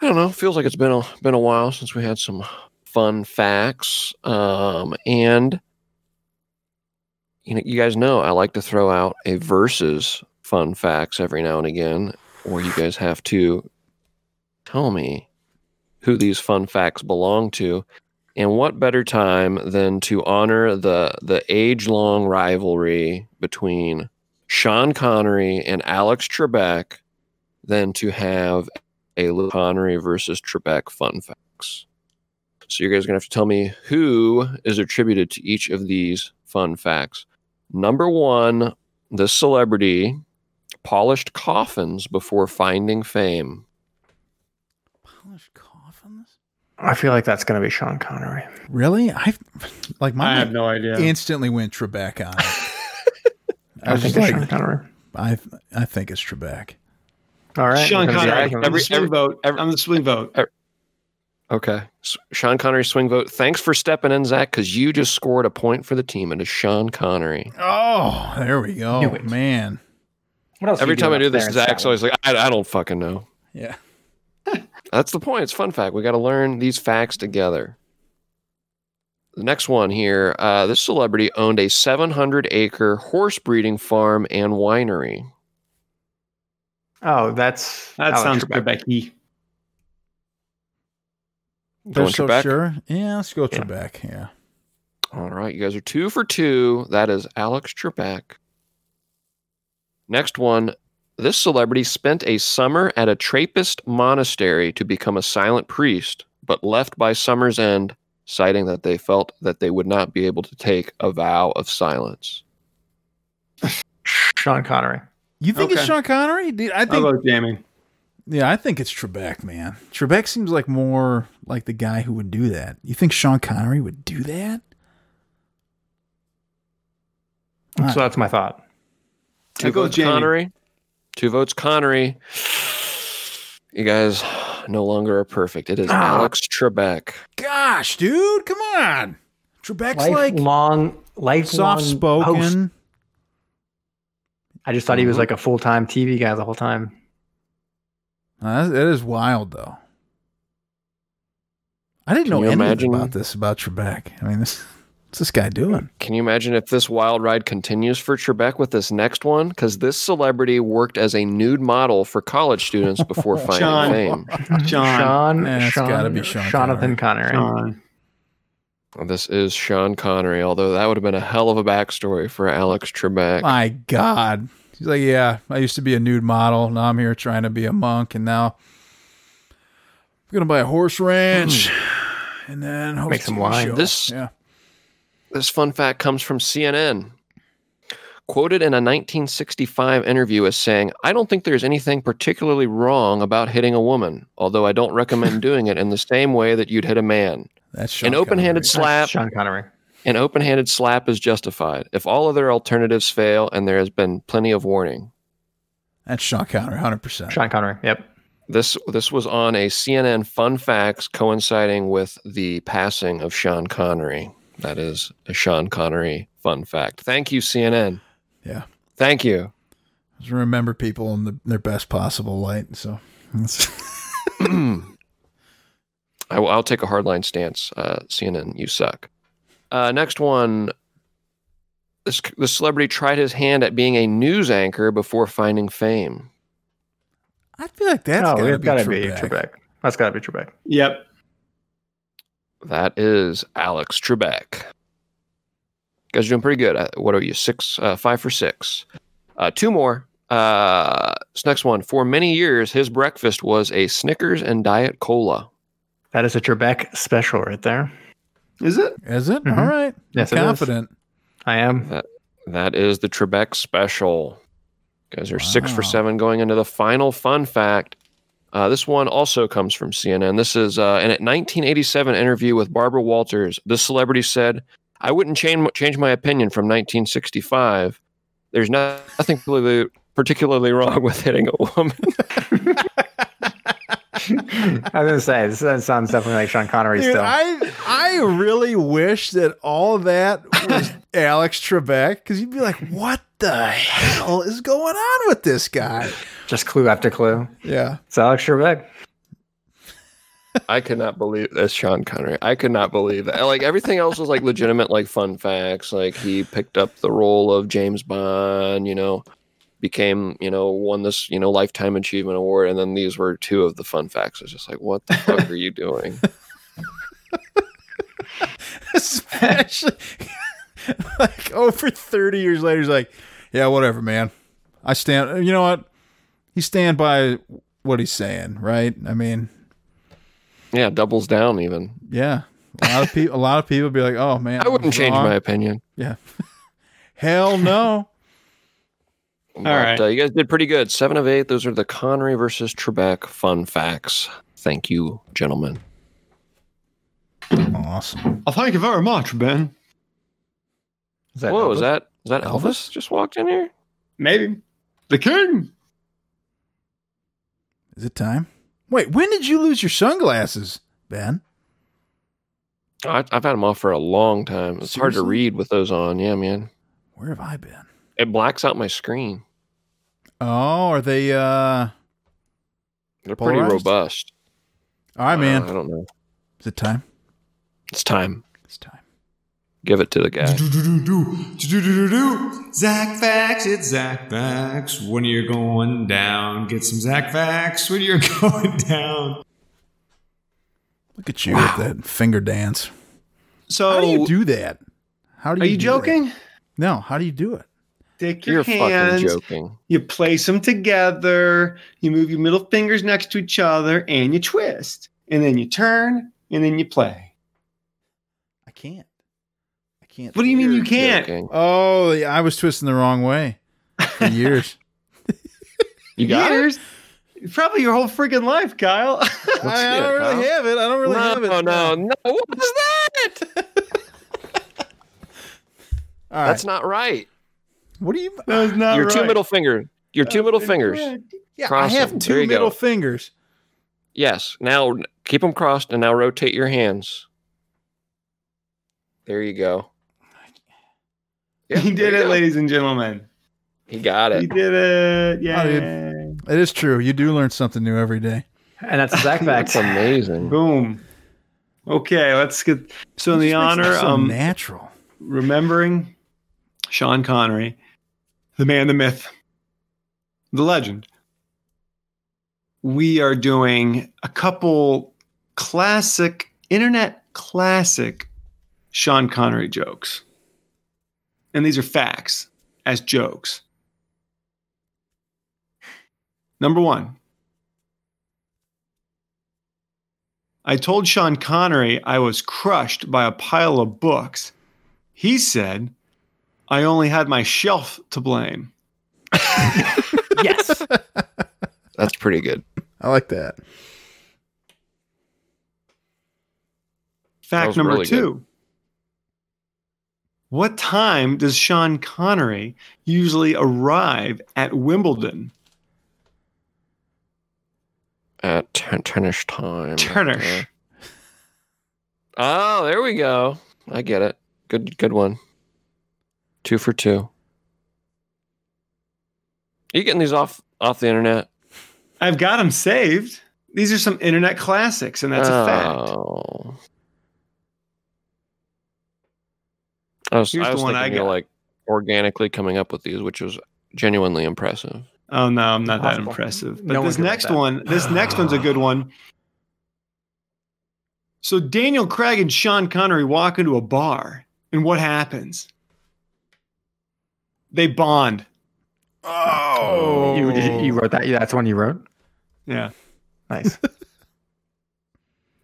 I don't know. Feels like it's been a been a while since we had some fun facts. Um, and you know, you guys know I like to throw out a versus fun facts every now and again, where you guys have to tell me who these fun facts belong to. And what better time than to honor the the age long rivalry between Sean Connery and Alex Trebek than to have a Connery versus Trebek fun facts. So you guys are gonna have to tell me who is attributed to each of these fun facts. Number one, this celebrity polished coffins before finding fame. Polished coffins? I feel like that's going to be Sean Connery. Really? I like my I have no idea. instantly went Trebek on. <laughs> I I, think just it's Sean Connery. I I think it's Trebek. All right, Sean we're gonna be Connery. arguing. Every- the swing every- vote. every- I'm the swing vote. Okay. Sean Connery swing vote. Thanks for stepping in, Zach, because you just scored a point for the team. It is Sean Connery. Oh, there we go, man. What else Every time I do up this, there in Zach's always like, I, I don't fucking know. Yeah. That's the point. It's fun fact. We got to learn these facts together. The next one here uh, this celebrity owned a 700 acre horse breeding farm and winery. Oh, that's That Alex sounds Trebek. good, Becky. They're so Trebek? sure. Yeah, let's go Yeah. Trebek. Yeah. All right, you guys are two for two. That is Alex Trebek. Next one. This celebrity spent a summer at a Trappist monastery to become a silent priest, but left by summer's end, citing that they felt that they would not be able to take a vow of silence. Sean Connery. You think it's Sean Connery? Dude, I How think. about Jamie? yeah, I think it's Trebek, man. Trebek seems like more like the guy who would do that. You think Sean Connery would do that? So that's my thought. Two go votes Connery. Two votes Connery. You guys no longer are perfect. It is Ah. Alex Trebek. Gosh, dude, come on. Trebek's like long, life soft spoken. I just thought he was Mhm. like a full time TV guy the whole time. that is wild, though. I didn't Can know anything imagine- about this about Trebek. I mean, this what's this guy doing? Can you imagine if this wild ride continues for Trebek with this next one? Because this celebrity worked as a nude model for college students before <laughs> finding Sean. fame. Sean. Sean, Yeah, Sean, gotta be Sean Jonathan Connery. Sean. This is Sean Connery, although that would have been a hell of a backstory for Alex Trebek. My God. He's like, yeah, I used to be a nude model. Now I'm here trying to be a monk, and now I'm gonna buy a horse ranch, hmm. and then host Make some wine. show. This- yeah, This fun fact comes from CNN. Quoted in a 1965 interview as saying, I don't think there's anything particularly wrong about hitting a woman, although I don't recommend <laughs> doing it in the same way that you'd hit a man. that's Sean An open-handed Connery. slap Sean Connery. An open handed slap is justified if all other alternatives fail and there has been plenty of warning. That's Sean Connery, hundred percent. Sean Connery. Yep. This this was on a CNN fun facts coinciding with the passing of Sean Connery. That is a Sean Connery fun fact. Thank you, CNN. Yeah, Thank you. Just remember people in the, their best possible light. So <clears throat> I will, I'll take a hardline stance. Uh, CNN, you suck. Uh, next one. This the celebrity tried his hand at being a news anchor before finding fame. I feel like that's oh, gotta, it's be, gotta Trebek. be Trebek. That's gotta be Trebek. Yep. That is Alex Trebek. You guys are doing pretty good. Uh, What are you? Six, uh, five for six. Uh, two more. Uh, this next one. For many years, his breakfast was a Snickers and Diet Cola. That is a Trebek special right there. Is it? Is it? Mhm. All right. Yes, I'm it is. confident. I am. That is the Trebek special. You guys are six for seven going into the final fun fact. Uh, this one also comes from CNN. This is uh, in a 1987 interview with Barbara Walters. This celebrity said, "I wouldn't change change my opinion from 1965. There's nothing particularly, particularly wrong with hitting a woman." <laughs> <laughs> I was gonna say this sounds definitely like Sean Connery Dude, still. I I really wish that all that was <laughs> Alex Trebek because you'd be like, what the hell is going on with this guy? Just clue after clue. Yeah. It's Alex Trebek. <laughs> I could not believe that's Sean Connery. I could not believe that. Like everything else was like legitimate, like fun facts. Like he picked up the role of James Bond, you know, became, you know, won this, you know, lifetime achievement award, and then these were two of the fun facts. It's just like, what the fuck are you doing? <laughs> Especially <laughs> like over 30 years later, he's like, yeah, whatever, man. I stand, you know what? He stand by what he's saying, right? I mean, Yeah, doubles down even. yeah. A lot of people, a lot of people be like, "Oh man, I wouldn't change wrong." my opinion. Yeah, <laughs> hell no. But, right. uh, you guys did pretty good. Seven of eight. Those are the Connery versus Trebek fun facts. Thank you, gentlemen. Awesome. Oh, thank you very much, Ben. Is that Whoa, is Elvis? that is that Elvis? Elvis just walked in here? Maybe. The king. Is it time? Wait, when did you lose your sunglasses, Ben? I, I've had them off for a long time. It's hard to read with those on. Yeah, man. Where have I been? It blacks out my screen. Oh, are they? uh They're pretty robust. All right, man. Uh, I don't know. Is it time? It's time. It's time. Give it to the guy. Zach Facts, it's Zach Facts. When you're going down, get some Zach Facts when you're <laughs> going down. Look at you with that finger dance. So How do you do that? How do you? Are you? you do that? joking? No. How do you do it? Take your You're hands. fucking joking. You place them together. You move your middle fingers next to each other, and you twist. And then you turn, and then you play. I can't. I can't. What do you mean you can't? joking. Oh, yeah, I was twisting the wrong way for <laughs> years. You got it? Years? Probably your whole freaking life, Kyle. <laughs> I, I don't it, really Kyle. have it. I don't really no, have it. no, no, no. <laughs> What is that? All right. That's not right. What do you? that was not Your right. two middle finger. Your two middle fingers. incorrect. Yeah, I have them. two There you go. middle fingers. Yes. Now keep them crossed, and now rotate your hands. There you go. <laughs> Yeah, he did it, go. ladies and gentlemen. He got it. He did it. Yeah. Oh, It is true. You do learn something new every day. And that's Zach <laughs> That's amazing. Boom. Okay, let's get so in the just makes it honor so um natural. remembering Sean Connery, the man, the myth, the legend. We are doing a couple classic internet classic Sean Connery jokes. And these are facts as jokes. Number 1. I told Sean Connery I was crushed by a pile of books. He said, I only had my shelf to blame. <laughs> yes. That's pretty good. I like that. Fact was number really two. What time does Sean Connery usually arrive at Wimbledon? At ten- tennis time. Tennis. Oh, there we go. I get it. Good, good one. Two for two. Are you getting these off off the internet? I've got them saved. These are some internet classics, and that's a fact. Oh. I was, Here's I the one thinking I you're got. like organically coming up with these, which was genuinely impressive. Oh no, I'm not that impressive. But No this next one, this next one's a good one. So Daniel Craig and Sean Connery walk into a bar, and what happens? They bond. Oh, You, you, you wrote that? Yeah, that's one you wrote. Yeah, Nice. <laughs>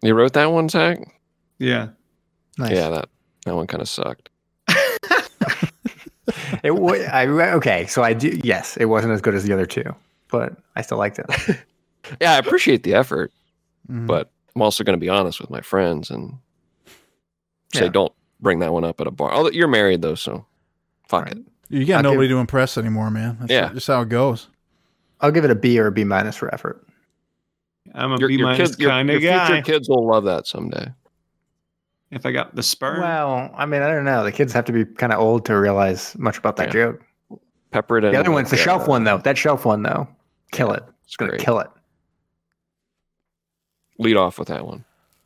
You wrote that one, Zach? yeah. Nice. Yeah, that that one kind of sucked. <laughs> It wa- I okay, so I do. Yes, it wasn't as good as the other two, but I still liked it. <laughs> Yeah, I appreciate the effort, Mhm. but I'm also going to be honest with my friends and say, Yeah. don't bring that one up at a bar. Although you're married though, so fuck Right. it. You got I'll nobody give- to impress anymore, man. That's Yeah. just how it goes. I'll give it a B or a B minus for effort. I'm a Your, B your, minus kind of guy. future kids will love that someday. If I got the sperm, Well, I mean, I don't know. The kids have to be kind of old to realize much about that Yeah. joke. Pepper it in. The other one's the shelf one, though. That shelf one, though, kill it. It's It's gonna great. kill it. Lead off with that one.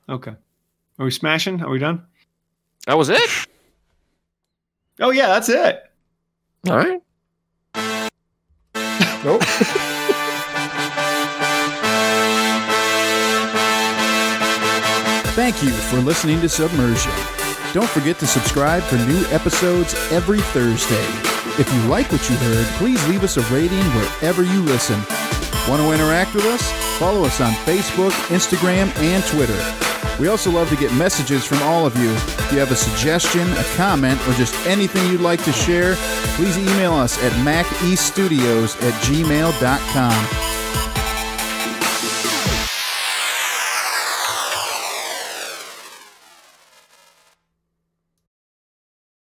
okay. Are we smashing? Are we done? That was it. Oh yeah, that's it. All right. Nope. <laughs> Thank you for listening to Submersion. Don't forget to subscribe for new episodes every Thursday. If you like what you heard, please leave us a rating wherever you listen. Want to interact with us? Follow us on Facebook, Instagram, and Twitter. We also love to get messages from all of you. If you have a suggestion, a comment, or just anything you'd like to share, please email us at macestudios at gmail.com.